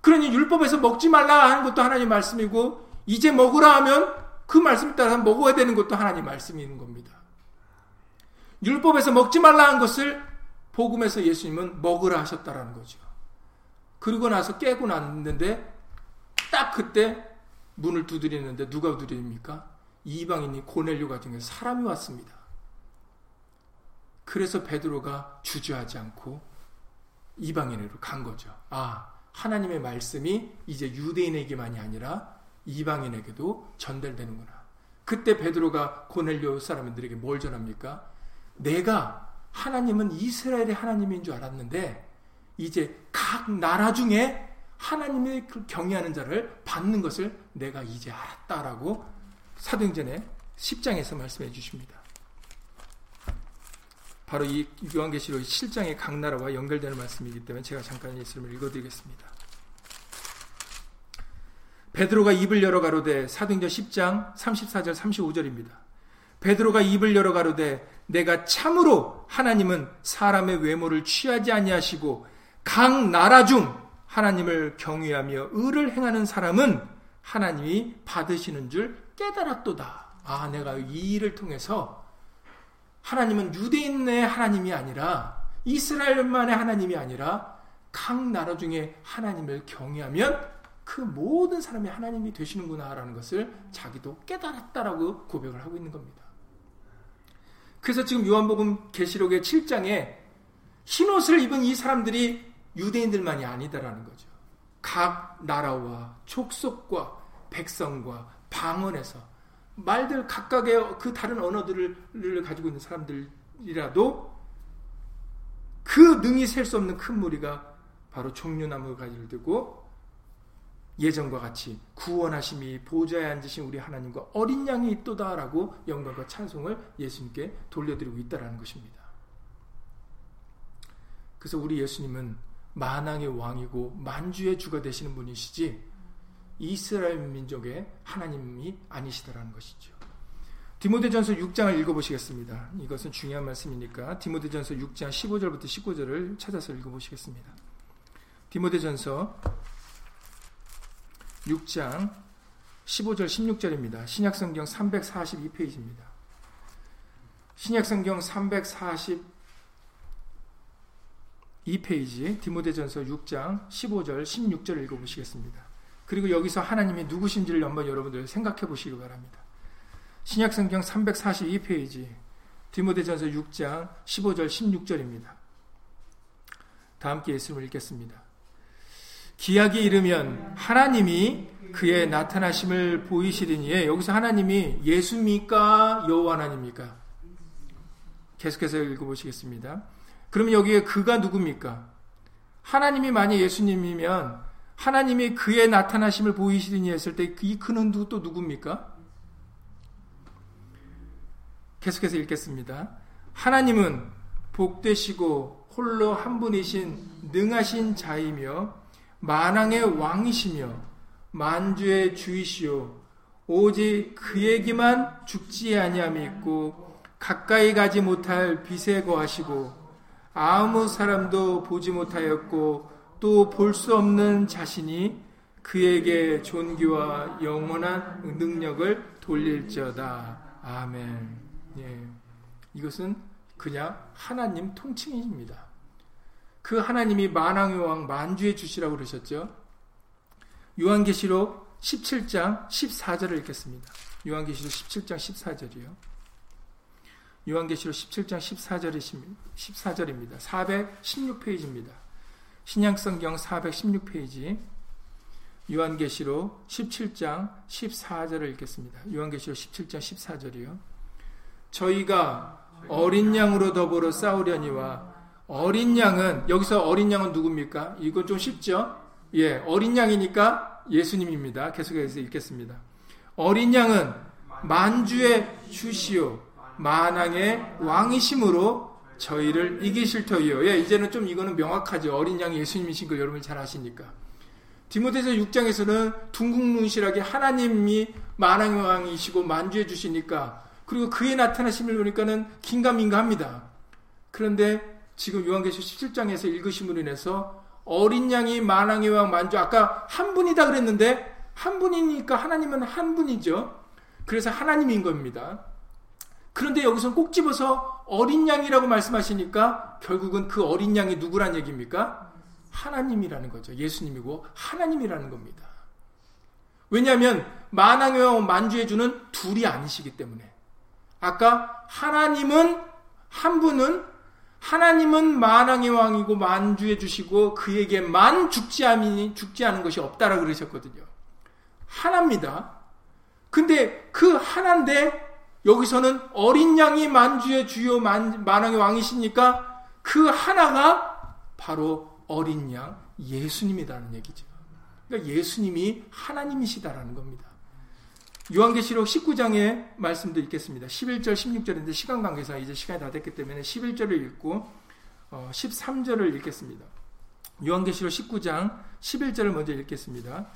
그러니 율법에서 먹지 말라 하는 것도 하나님의 말씀이고 이제 먹으라 하면 그 말씀 따라 먹어야 되는 것도 하나님의 말씀인 겁니다. 율법에서 먹지 말라 한 것을 복음에서 예수님은 먹으라 하셨다라는 거죠. 그리고 나서 깨고 났는데 딱 그때 문을 두드리는데 누가 두드립니까? 이방인이 고넬료 같은 사람이 왔습니다. 그래서 베드로가 주저하지 않고 이방인으로 간 거죠. 아, 하나님의 말씀이 이제 유대인에게만이 아니라 이방인에게도 전달되는구나. 그때 베드로가 고넬료 사람들에게 뭘 전합니까? 내가 하나님은 이스라엘의 하나님인 줄 알았는데 이제 각 나라 중에 하나님의 그 경외하는 자를 받는 것을 내가 이제 알았다라고 사도행전의 10장에서 말씀해 주십니다. 바로 이 요한계시록 7장의 각 나라와 연결되는 말씀이기 때문에 제가 잠깐 예수님을 읽어드리겠습니다. 베드로가 입을 열어 가로되 사도행전 10장 34절 35절입니다. 베드로가 입을 열어 가로되 내가 참으로 하나님은 사람의 외모를 취하지 아니하시고 각 나라 중 하나님을 경외하며 의를 행하는 사람은 하나님이 받으시는 줄 깨달았도다. 아, 내가 이 일을 통해서 하나님은 유대인의 하나님이 아니라 이스라엘만의 하나님이 아니라 각 나라 중에 하나님을 경외하면 그 모든 사람이 하나님이 되시는구나라는 것을 자기도 깨달았다라고 고백을 하고 있는 겁니다. 그래서 지금 요한복음 계시록의 7장에 흰 옷을 입은 이 사람들이 유대인들만이 아니다라는 거죠. 각 나라와 족속과 백성과 방언에서 말들 각각의 그 다른 언어들을 가지고 있는 사람들이라도 그 능히 셀 수 없는 큰 무리가 바로 종류나무 가지를 들고 예전과 같이 구원하심이 보좌에 앉으신 우리 하나님과 어린 양이 있도다라고 영광과 찬송을 예수님께 돌려드리고 있다라는 것입니다. 그래서 우리 예수님은 만왕의 왕이고 만주의 주가 되시는 분이시지 이스라엘 민족의 하나님이 아니시다라는 것이죠. 디모데전서 6장을 읽어보시겠습니다. 이것은 중요한 말씀이니까 디모데전서 6장 15절부터 19절을 찾아서 읽어보시겠습니다. 디모데전서 6장 15절 16절입니다. 신약성경 342페이지입니다. 신약성경 342페이지 디모데전서 6장 15절 16절 읽어보시겠습니다. 그리고 여기서 하나님이 누구신지를 한번 여러분들 생각해 보시기 바랍니다. 신약성경 342페이지 디모데전서 6장 15절 16절입니다. 다 함께 예수님을 읽겠습니다. 기약이 이르면 하나님이 그의 나타나심을 보이시리니 여기서 하나님이 예수입니까? 여호와 하나님입니까? 계속해서 읽어보시겠습니다. 그러면 여기에 그가 누굽니까? 하나님이 만약 예수님이면 하나님이 그의 나타나심을 보이시리니 했을 때 이 그는 또 누굽니까? 계속해서 읽겠습니다. 하나님은 복되시고 홀로 한 분이신 능하신 자이며 만왕의 왕이시며 만주의 주이시오 오직 그에게만 죽지 아니함이 있고 가까이 가지 못할 빛에 거하시고 아무 사람도 보지 못하였고 또 볼 수 없는 자신이 그에게 존귀와 영원한 능력을 돌릴지어다. 아멘. 예. 이것은 그냥 하나님 통칭입니다. 그 하나님이 만왕의 왕 만주의 주시라고 그러셨죠. 요한계시록 17장 14절을 읽겠습니다. 요한계시록 17장 14절이요. 요한계시록 17장 14절입니다. 416페이지입니다. 신약성경 416페이지 요한계시록 17장 14절을 읽겠습니다. 요한계시록 17장 14절이요. 저희가 어린 양으로 더불어 싸우려니와 어린 양은 여기서 어린 양은 누굽니까? 이건 좀 쉽죠? 예, 어린 양이니까 예수님입니다. 계속해서 읽겠습니다. 어린 양은 만주의 주시오 만왕의 왕이심으로 저희를 이기실 터이요. 예, 이제는 좀 이거는 명확하죠. 어린 양이 예수님이신 걸 여러분이 잘 아시니까. 디모데서 6장에서는 둥국눈실하게 하나님이 만왕의 왕이시고 만주해 주시니까 그리고 그의 나타나심을 보니까는 긴가민가합니다. 그런데 지금 요한계시 17장에서 읽으심으로 인해서 어린 양이 만왕의 왕 만주 아까 한 분이다 그랬는데 한 분이니까 하나님은 한 분이죠. 그래서 하나님인 겁니다. 그런데 여기서 꼭 집어서 어린 양이라고 말씀하시니까 결국은 그 어린 양이 누구란 얘기입니까? 하나님이라는 거죠. 예수님이고 하나님이라는 겁니다. 왜냐하면 만왕의 만주해 주는 둘이 아니시기 때문에. 아까 하나님은 한 분은 하나님은 만왕의 왕이고 만주해 주시고 그에게만 죽지 않니 죽지 않은 것이 없다라고 그러셨거든요. 하나입니다. 근데 그 하나인데 여기서는 어린 양이 만주의 주요 만, 만왕의 왕이시니까 그 하나가 바로 어린 양 예수님이라는 얘기죠. 그러니까 예수님이 하나님이시다라는 겁니다. 요한계시록 19장의 말씀도 읽겠습니다. 11절, 16절인데 시간 관계상 이제 시간이 다 됐기 때문에 11절을 읽고 13절을 어, 읽겠습니다. 요한계시록 19장 11절을 먼저 읽겠습니다.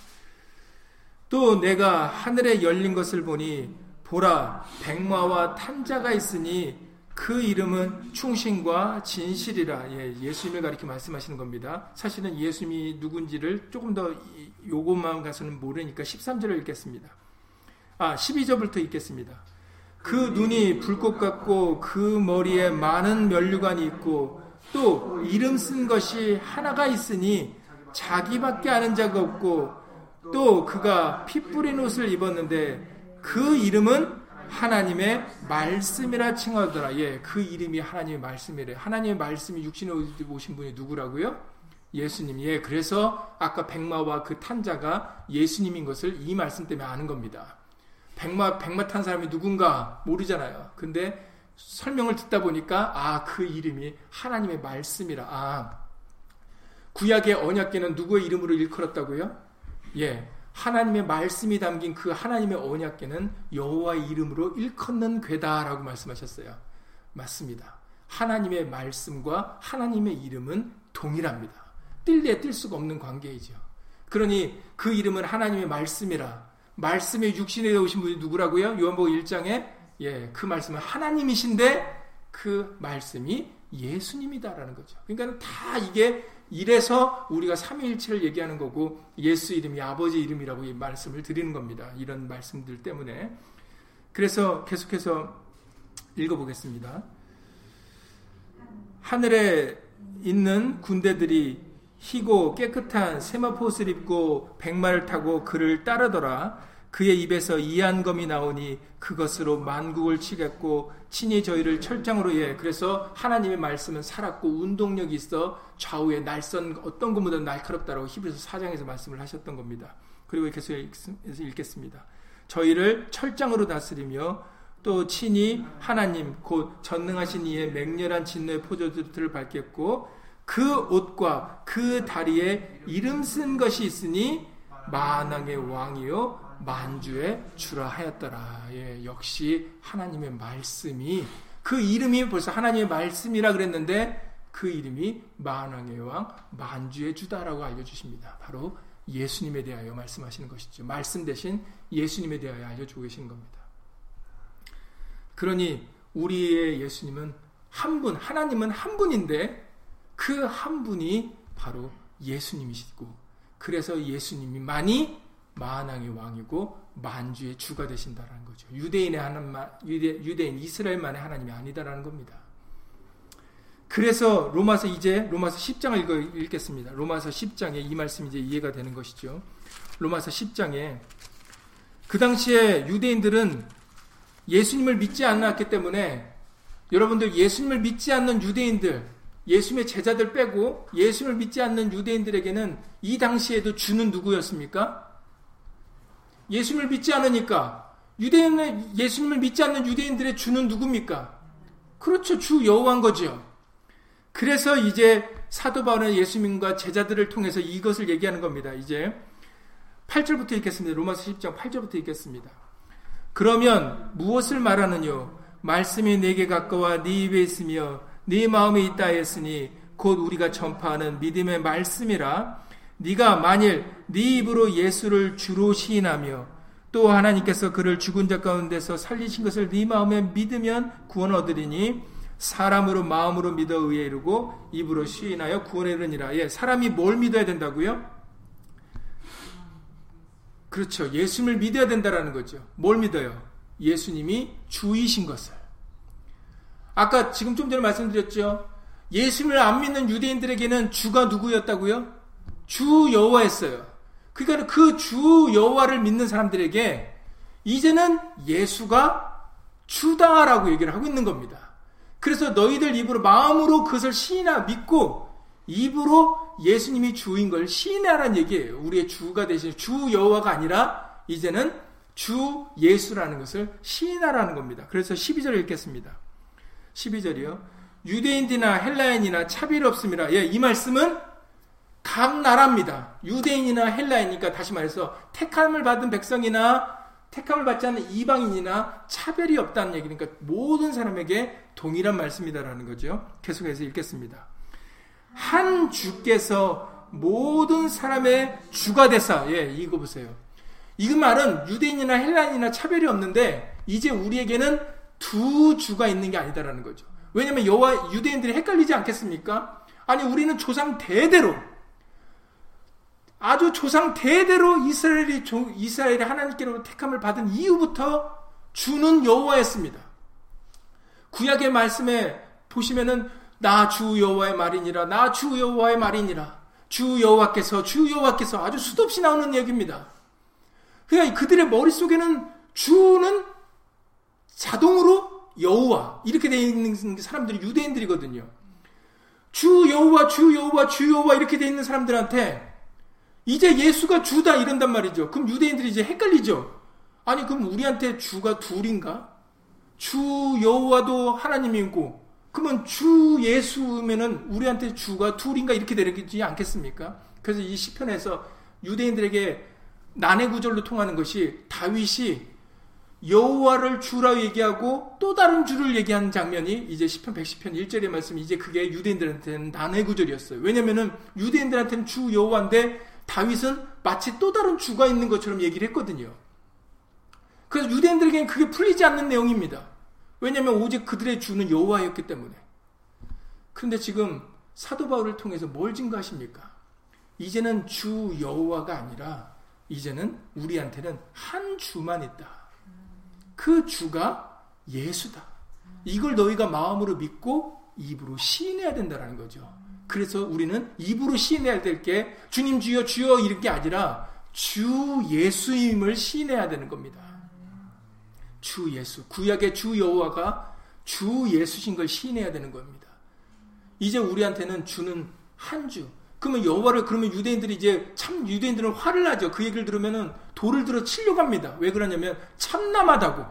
또 내가 하늘에 열린 것을 보니 보라 백마와 탄자가 있으니 그 이름은 충신과 진실이라 예, 예수님을 가리켜 말씀하시는 겁니다. 사실은 예수님이 누군지를 조금 더 요것만 가서는 모르니까 13절을 읽겠습니다. 아, 12절부터 읽겠습니다. 그 눈이 불꽃 같고 그 머리에 많은 면류관이 있고 또 이름 쓴 것이 하나가 있으니 자기밖에 아는 자가 없고 또 그가 피 뿌린 옷을 입었는데 그 이름은 하나님의 말씀이라 칭하더라. 예, 그 이름이 하나님의 말씀이래. 하나님의 말씀이 육신에 오신 분이 누구라고요? 예수님. 예, 그래서 아까 백마와 그 탄자가 예수님인 것을 이 말씀 때문에 아는 겁니다. 백마, 백마 탄 사람이 누군가 모르잖아요. 근데 설명을 듣다 보니까, 아, 그 이름이 하나님의 말씀이라. 아, 구약의 언약계는 누구의 이름으로 일컬었다고요? 예. 하나님의 말씀이 담긴 그 하나님의 언약계는 여호와의 이름으로 일컫는 괴다라고 말씀하셨어요. 맞습니다. 하나님의 말씀과 하나님의 이름은 동일합니다. 뜰래 뜰 수가 없는 관계이죠. 그러니 그 이름은 하나님의 말씀이라 말씀의 육신에 오신 분이 누구라고요? 요한복음 1장에 예, 그 말씀은 하나님이신데 그 말씀이 예수님이다라는 거죠. 그러니까 다 이게 이래서 우리가 삼위일체를 얘기하는 거고 예수 이름이 아버지 이름이라고 이 말씀을 드리는 겁니다. 이런 말씀들 때문에. 그래서 계속해서 읽어보겠습니다. 하늘에 있는 군대들이 희고 깨끗한 세마포옷을 입고 백마를 타고 그를 따르더라. 그의 입에서 이한검이 나오니 그것으로 만국을 치겠고 친히 저희를 철장으로 예. 그래서 하나님의 말씀은 살았고 운동력이 있어 좌우에 날선 어떤 것보다 날카롭다라고 히브리서 4장에서 말씀을 하셨던 겁니다. 그리고 계속 읽겠습니다. 저희를 철장으로 다스리며 또 친히 하나님 곧 전능하신 이의 맹렬한 진노의 포도들을 밝혔고 그 옷과 그 다리에 이름 쓴 것이 있으니 만왕의 왕이요 만주의 주라 하였더라. 예, 역시 하나님의 말씀이 그 이름이 벌써 하나님의 말씀이라 그랬는데 그 이름이 만왕의 왕 만주의 주다라고 알려 주십니다. 바로 예수님에 대하여 말씀하시는 것이죠. 말씀 대신 예수님에 대하여 알려 주고 계신 겁니다. 그러니 우리의 예수님은 한 분, 하나님은 한 분인데 그 한 분이 바로 예수님이시고 그래서 예수님이 많이 만왕의 왕이고 만주의 주가 되신다라는 거죠. 유대인의 하나님, 유대, 유대인 이스라엘만의 하나님이 아니다라는 겁니다. 그래서 로마서 이제 로마서 10장을 읽어 읽겠습니다. 로마서 10장에 이 말씀이 이제 이해가 되는 것이죠. 로마서 10장에 그 당시에 유대인들은 예수님을 믿지 않았기 때문에 여러분들 예수님을 믿지 않는 유대인들 예수님의 제자들 빼고 예수님을 믿지 않는 유대인들에게는 이 당시에도 주는 누구였습니까? 예수님을 믿지 않으니까 유대인은 예수님을 믿지 않는 유대인들의 주는 누굽니까? 그렇죠. 주 여호와인 거죠. 그래서 이제 사도 바울은 예수님과 제자들을 통해서 이것을 얘기하는 겁니다. 이제 8절부터 읽겠습니다. 로마서 10장 8절부터 읽겠습니다. 그러면 무엇을 말하느뇨? 말씀이 내게 가까워 네 입에 있으며 네 마음에 있다 했으니 곧 우리가 전파하는 믿음의 말씀이라 네가 만일 네 입으로 예수를 주로 시인하며 또 하나님께서 그를 죽은 자 가운데서 살리신 것을 네 마음에 믿으면 구원 얻으리니 사람으로 마음으로 믿어 의에 이르고 입으로 시인하여 구원에 이르니라. 예, 사람이 뭘 믿어야 된다고요? 그렇죠. 예수님을 믿어야 된다라는 거죠. 뭘 믿어요? 예수님이 주이신 것을. 아까 지금 좀 전에 말씀드렸죠. 예수님을 안 믿는 유대인들에게는 주가 누구였다고요? 주 여호와였어요. 그러니까 그 주 여호와를 믿는 사람들에게 이제는 예수가 주다라고 얘기를 하고 있는 겁니다. 그래서 너희들 입으로 마음으로 그것을 시인하 믿고 입으로 예수님이 주인 걸 시인하라는 얘기예요. 우리의 주가 되신 주 여호와가 아니라 이제는 주 예수라는 것을 시인하라는 겁니다. 그래서 12절 읽겠습니다. 12절이요. 유대인이나 헬라인이나 차별 없음이라. 예, 이 말씀은 각 나라입니다. 유대인이나 헬라인이니까 다시 말해서 택함을 받은 백성이나 택함을 받지 않는 이방인이나 차별이 없다는 얘기니까 모든 사람에게 동일한 말씀이다라는 거죠. 계속해서 읽겠습니다. 한 주께서 모든 사람의 주가 되사. 예, 이거 보세요. 이 말은 유대인이나 헬라인이나 차별이 없는데 이제 우리에게는 두 주가 있는 게 아니다라는 거죠. 왜냐하면 여호와 유대인들이 헷갈리지 않겠습니까? 아니 우리는 조상 대대로 아주 조상 대대로 이스라엘이 이스라엘이 하나님께로 택함을 받은 이후부터 주는 여호와였습니다. 구약의 말씀에 보시면은 나 주 여호와의 말이니라 나 주 여호와의 말이니라 주 여호와께서 주 여호와께서 아주 수도 없이 나오는 얘기입니다. 그러니까 그들의 머릿속에는 주는 자동으로 여호와 이렇게 되어 있는 사람들이 유대인들이거든요. 주 여호와 주 여호와 주 여호와 이렇게 되어 있는 사람들한테 이제 예수가 주다 이런단 말이죠. 그럼 유대인들이 이제 헷갈리죠. 아니 그럼 우리한테 주가 둘인가? 주 여호와도 하나님이고 그러면 주 예수면은 우리한테 주가 둘인가 이렇게 되지 않겠습니까? 그래서 이 시편에서 유대인들에게 난해 구절로 통하는 것이 다윗이 여호와를 주라 얘기하고 또 다른 주를 얘기하는 장면이 이제 시편 110편 1절의 말씀 이제 그게 유대인들한테는 난해 구절이었어요. 왜냐면은 유대인들한테는 주 여호와인데 다윗은 마치 또 다른 주가 있는 것처럼 얘기를 했거든요. 그래서 유대인들에게는 그게 풀리지 않는 내용입니다. 왜냐하면 오직 그들의 주는 여호와였기 때문에. 그런데 지금 사도 바울을 통해서 뭘 증거하십니까? 이제는 주 여호와가 아니라 이제는 우리한테는 한 주만 있다. 그 주가 예수다. 이걸 너희가 마음으로 믿고 입으로 시인해야 된다는 거죠. 그래서 우리는 입으로 시인해야 될 게 주님 주여 주여 이런 게 아니라 주 예수임을 시인해야 되는 겁니다. 주 예수 구약의 주 여호와가 주 예수신 걸 시인해야 되는 겁니다. 이제 우리한테는 주는 한 주. 그러면 여호와를 그러면 유대인들이 이제 참 유대인들은 화를 나죠. 그 얘기를 들으면은 돌을 들어 치려고 합니다. 왜 그러냐면 참남하다고.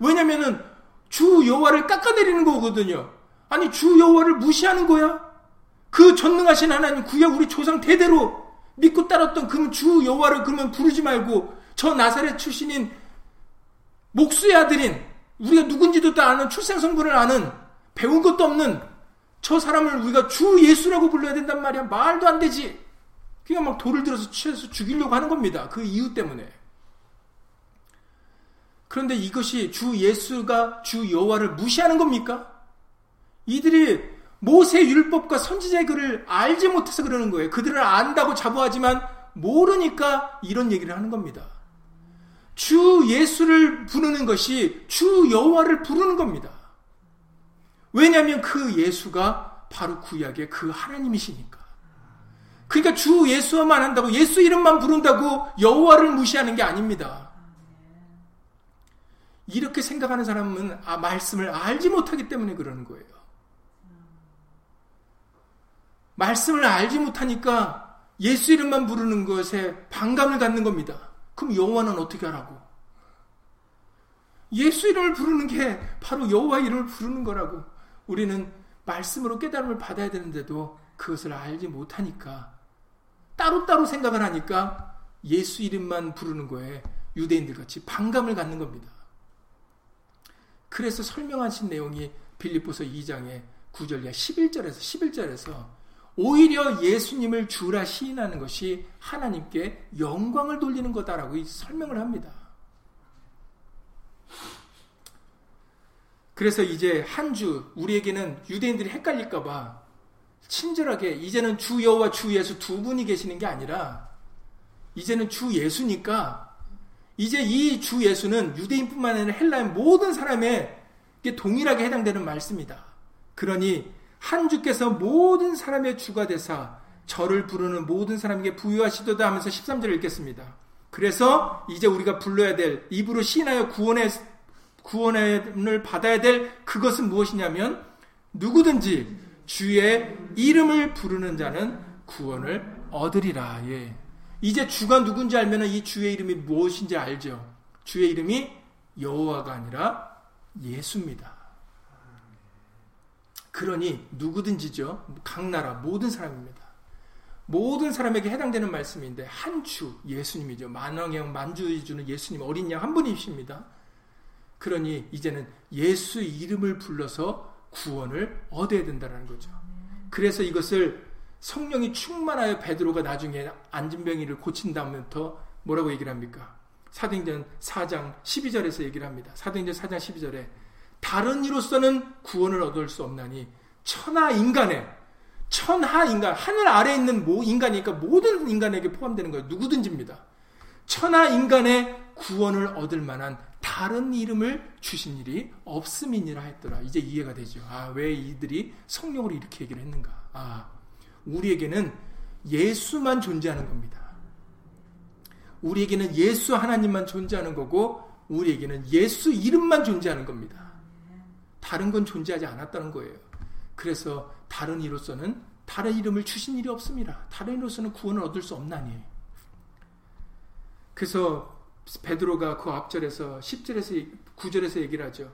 왜냐면은 주 여호와를 깎아내리는 거거든요. 아니 주 여호와를 무시하는 거야? 그 전능하신 하나님 구약 우리 조상 대대로 믿고 따랐던 그주 여호와를 그러면 부르지 말고 저 나사렛 출신인 목수의 아들인 우리가 누군지도 다 아는 출생 성분을 아는 배운 것도 없는 저 사람을 우리가 주 예수라고 불러야 된단 말이야 말도 안 되지. 그냥 막 돌을 들어서 치해서 죽이려고 하는 겁니다. 그 이유 때문에. 그런데 이것이 주 예수가 주 여호와를 무시하는 겁니까? 이들이 모세 율법과 선지자의 글을 알지 못해서 그러는 거예요. 그들을 안다고 자부하지만 모르니까 이런 얘기를 하는 겁니다. 주 예수를 부르는 것이 주 여호와를 부르는 겁니다. 왜냐하면 그 예수가 바로 구약의 그 하나님이시니까. 그러니까 주 예수만 한다고 예수 이름만 부른다고 여호와를 무시하는 게 아닙니다. 이렇게 생각하는 사람은 아, 말씀을 알지 못하기 때문에 그러는 거예요. 말씀을 알지 못하니까 예수 이름만 부르는 것에 반감을 갖는 겁니다. 그럼 여호와는 어떻게 하라고? 예수 이름을 부르는 게 바로 여호와 이름을 부르는 거라고. 우리는 말씀으로 깨달음을 받아야 되는데도 그것을 알지 못하니까 따로따로 생각을 하니까 예수 이름만 부르는 거에 유대인들 같이 반감을 갖는 겁니다. 그래서 설명하신 내용이 빌립보서 2장의 9절 이 11절에서 11절에서 오히려 예수님을 주라 시인하는 것이 하나님께 영광을 돌리는 거다라고 설명을 합니다. 그래서 이제 한 주 우리에게는 유대인들이 헷갈릴까봐 친절하게 이제는 주 여호와 주 예수 두 분이 계시는 게 아니라 이제는 주 예수니까 이제 이 주 예수는 유대인뿐만 아니라 헬라인 모든 사람에 동일하게 해당되는 말씀이다. 그러니 한 주께서 모든 사람의 주가 되사 저를 부르는 모든 사람에게 부유하시도다 하면서 13절을 읽겠습니다. 그래서 이제 우리가 불러야 될 입으로 시인하여 구원의 구원을 받아야 될 그것은 무엇이냐면 누구든지 주의 이름을 부르는 자는 구원을 얻으리라. 예. 이제 주가 누군지 알면 이 주의 이름이 무엇인지 알죠. 주의 이름이 여호와가 아니라 예수입니다. 그러니 누구든지죠. 각 나라 모든 사람입니다. 모든 사람에게 해당되는 말씀인데 한 주 예수님이죠. 만왕의 영 만주의 주는 예수님 어린 양 한 분이십니다. 그러니 이제는 예수 이름을 불러서 구원을 얻어야 된다는 거죠. 그래서 이것을 성령이 충만하여 베드로가 나중에 안진병이를 고친 다음부터 뭐라고 얘기를 합니까? 사도행전 4장 12절에서 얘기를 합니다. 사도행전 4장 12절에 다른 이로서는 구원을 얻을 수 없나니 천하 인간에 천하 인간 하늘 아래 있는 모 인간이니까 모든 인간에게 포함되는 거예요. 누구든지입니다. 천하 인간의 구원을 얻을 만한 다른 이름을 주신 일이 없음이니라 했더라. 이제 이해가 되죠. 아, 왜 이들이 성령으로 이렇게 얘기를 했는가? 아, 우리에게는 예수만 존재하는 겁니다. 우리에게는 예수 하나님만 존재하는 거고, 우리에게는 예수 이름만 존재하는 겁니다. 다른 건 존재하지 않았다는 거예요. 그래서 다른 이로서는 다른 이름을 주신 일이 없습니다. 다른 이로서는 구원을 얻을 수 없나니. 그래서 베드로가 그 앞절에서 10절에서 9절에서 얘기를 하죠.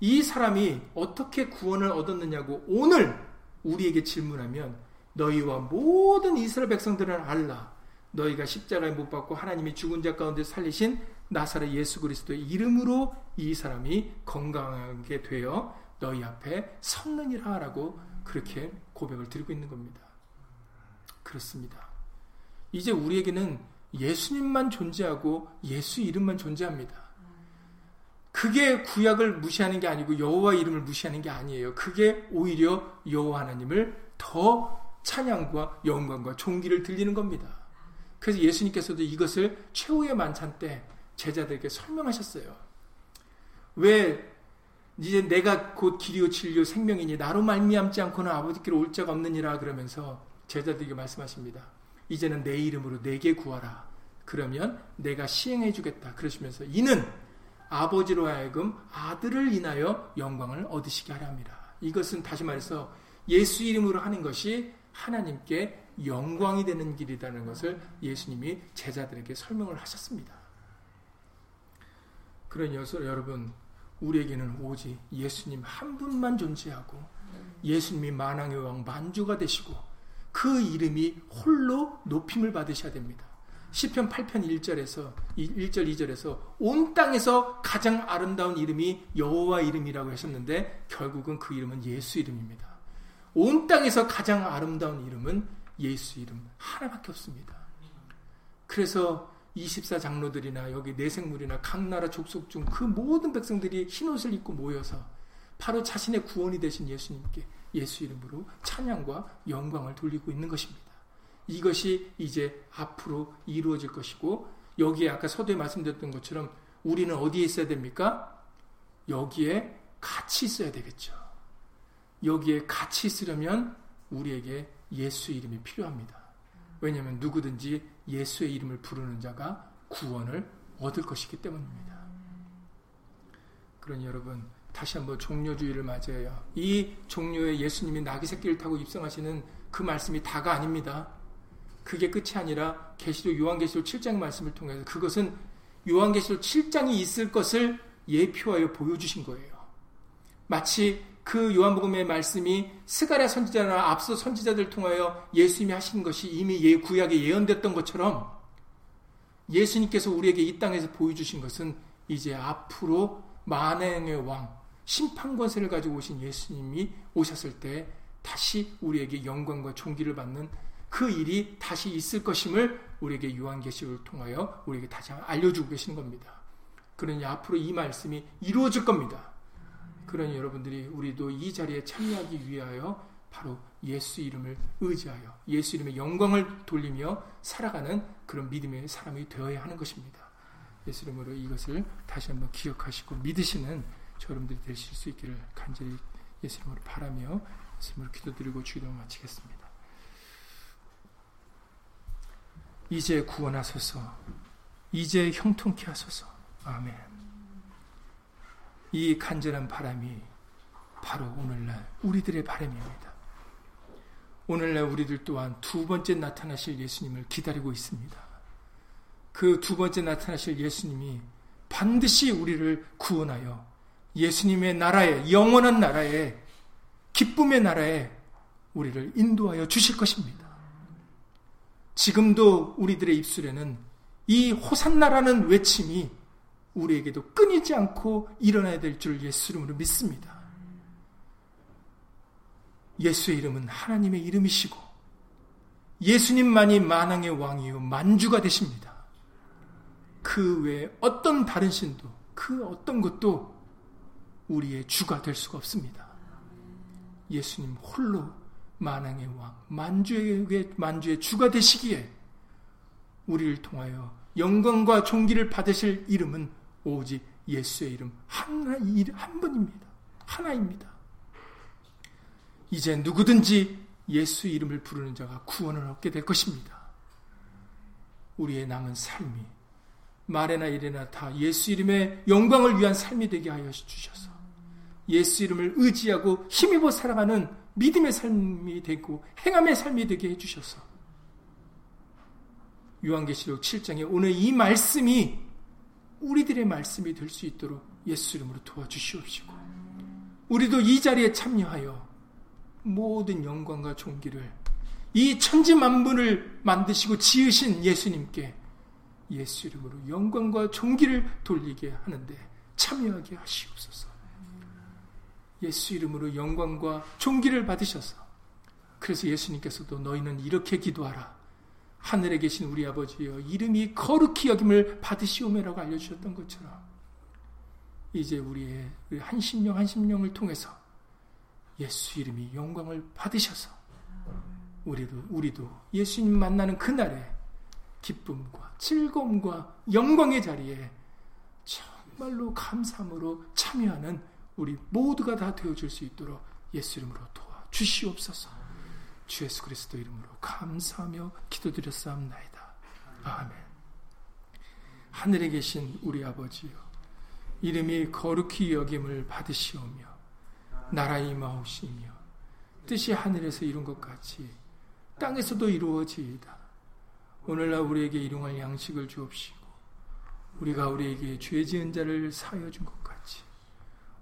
이 사람이 어떻게 구원을 얻었느냐고 오늘 우리에게 질문하면 너희와 모든 이스라엘 백성들은 알라. 너희가 십자가에 못 박고 하나님이 죽은 자 가운데 살리신 나사렛 예수 그리스도의 이름으로 이 사람이 건강하게 되어 너희 앞에 섰느니라 라고 그렇게 고백을 드리고 있는 겁니다. 그렇습니다. 이제 우리에게는 예수님만 존재하고 예수 이름만 존재합니다. 그게 구약을 무시하는 게 아니고 여호와 이름을 무시하는 게 아니에요. 그게 오히려 여호와 하나님을 더 찬양과 영광과 존귀를 들리는 겁니다. 그래서 예수님께서도 이것을 최후의 만찬 때 제자들에게 설명하셨어요. 왜 이제 내가 곧 길이요 진리요 생명이니 나로 말미암지 않고는 아버지께로 올 자가 없느니라 그러면서 제자들에게 말씀하십니다. 이제는 내 이름으로 내게 구하라. 그러면 내가 시행해 주겠다. 그러시면서 이는 아버지로 하여금 아들을 인하여 영광을 얻으시게 하려 합니다. 이것은 다시 말해서 예수 이름으로 하는 것이 하나님께 영광이 되는 길이라는 것을 예수님이 제자들에게 설명을 하셨습니다. 그러니 여러분, 우리에게는 오직 예수님 한 분만 존재하고 예수님이 만왕의 왕 만주가 되시고 그 이름이 홀로 높임을 받으셔야 됩니다. 시편 8편 1절에서 1절 2절에서 온 땅에서 가장 아름다운 이름이 여호와 이름이라고 하셨는데 결국은 그 이름은 예수 이름입니다. 온 땅에서 가장 아름다운 이름은 예수 이름 하나밖에 없습니다. 그래서 24 장로들이나 여기 내생물이나 각 나라 족속 중 그 모든 백성들이 흰옷을 입고 모여서 바로 자신의 구원이 되신 예수님께 예수 이름으로 찬양과 영광을 돌리고 있는 것입니다. 이것이 이제 앞으로 이루어질 것이고 여기에 아까 서두에 말씀드렸던 것처럼 우리는 어디에 있어야 됩니까? 여기에 같이 있어야 되겠죠. 여기에 같이 있으려면 우리에게 예수 이름이 필요합니다. 왜냐하면 누구든지 예수의 이름을 부르는 자가 구원을 얻을 것이기 때문입니다. 그러니 여러분 다시 한번 종료주의를 맞아야 이 종료의 예수님이 나귀 새끼를 타고 입성하시는 그 말씀이 다가 아닙니다. 그게 끝이 아니라 계시록 요한계시록 7장 말씀을 통해서 그것은 요한계시록 7장이 있을 것을 예표하여 보여주신 거예요. 마치 그 요한복음의 말씀이 스가랴 선지자나 앞서 선지자들 통하여 예수님이 하신 것이 이미 예 구약에 예언됐던 것처럼 예수님께서 우리에게 이 땅에서 보여주신 것은 이제 앞으로 만행의 왕 심판 권세를 가지고 오신 예수님이 오셨을 때 다시 우리에게 영광과 존귀를 받는 그 일이 다시 있을 것임을 우리에게 요한계시를 통하여 우리에게 다시 알려주고 계시는 겁니다. 그러니 앞으로 이 말씀이 이루어질 겁니다. 그러니 여러분들이 우리도 이 자리에 참여하기 위하여 바로 예수 이름을 의지하여 예수 이름의 영광을 돌리며 살아가는 그런 믿음의 사람이 되어야 하는 것입니다. 예수 이름으로 이것을 다시 한번 기억하시고 믿으시는 여러분들이 되실 수 있기를 간절히 예수 이름으로 바라며 예수 이름으로 기도드리고 주기도 마치겠습니다. 이제 구원하소서. 이제 형통케 하소서. 아멘. 이 간절한 바람이 바로 오늘날 우리들의 바람입니다. 오늘날 우리들 또한 두 번째 나타나실 예수님을 기다리고 있습니다. 그 두 번째 나타나실 예수님이 반드시 우리를 구원하여 예수님의 나라에, 영원한 나라에, 기쁨의 나라에 우리를 인도하여 주실 것입니다. 지금도 우리들의 입술에는 이 호산나라는 외침이 우리에게도 끊이지 않고 일어나야 될 줄 예수 이름으로 믿습니다. 예수의 이름은 하나님의 이름이시고 예수님만이 만왕의 왕이요 만주가 되십니다. 그 외에 어떤 다른 신도 그 어떤 것도 우리의 주가 될 수가 없습니다. 예수님 홀로 만왕의 왕, 만주의 만주의 주가 되시기에 우리를 통하여 영광과 존귀를 받으실 이름은 오직 예수의 이름 하나 한 분입니다. 하나입니다. 이제 누구든지 예수 이름을 부르는 자가 구원을 얻게 될 것입니다. 우리의 남은 삶이 말에나 이래나 다 예수 이름의 영광을 위한 삶이 되게 하여 주셔서 예수 이름을 의지하고 힘입어 살아가는 믿음의 삶이 되고 행함의 삶이 되게 해주셔서 요한계시록 7장에 오늘 이 말씀이 우리들의 말씀이 될 수 있도록 예수 이름으로 도와주시옵시고 우리도 이 자리에 참여하여 모든 영광과 존귀를 이 천지 만물을 만드시고 지으신 예수님께 예수 이름으로 영광과 존귀를 돌리게 하는데 참여하게 하시옵소서. 예수 이름으로 영광과 존귀를 받으셔서 그래서 예수님께서도 너희는 이렇게 기도하라. 하늘에 계신 우리 아버지여 이름이 거룩히 여김을 받으시오매라고 알려주셨던 것처럼 이제 우리의 한 심령 한 심령을 통해서 예수 이름이 영광을 받으셔서 우리도 우리도 예수님 만나는 그날에 기쁨과 즐거움과 영광의 자리에 정말로 감사함으로 참여하는 우리 모두가 다 되어줄 수 있도록 예수 이름으로 도와 주시옵소서. 주 예수 그리스도 이름으로 감사하며 기도드렸사옵나이다. 아멘. 하늘에 계신 우리 아버지여, 이름이 거룩히 여김을 받으시오며, 나라 임하옵시며, 뜻이 하늘에서 이룬 것 같이 땅에서도 이루어지이다. 오늘날 우리에게 일용할 양식을 주옵시고, 우리가 우리에게 죄 지은 자를 사여 준것 같이,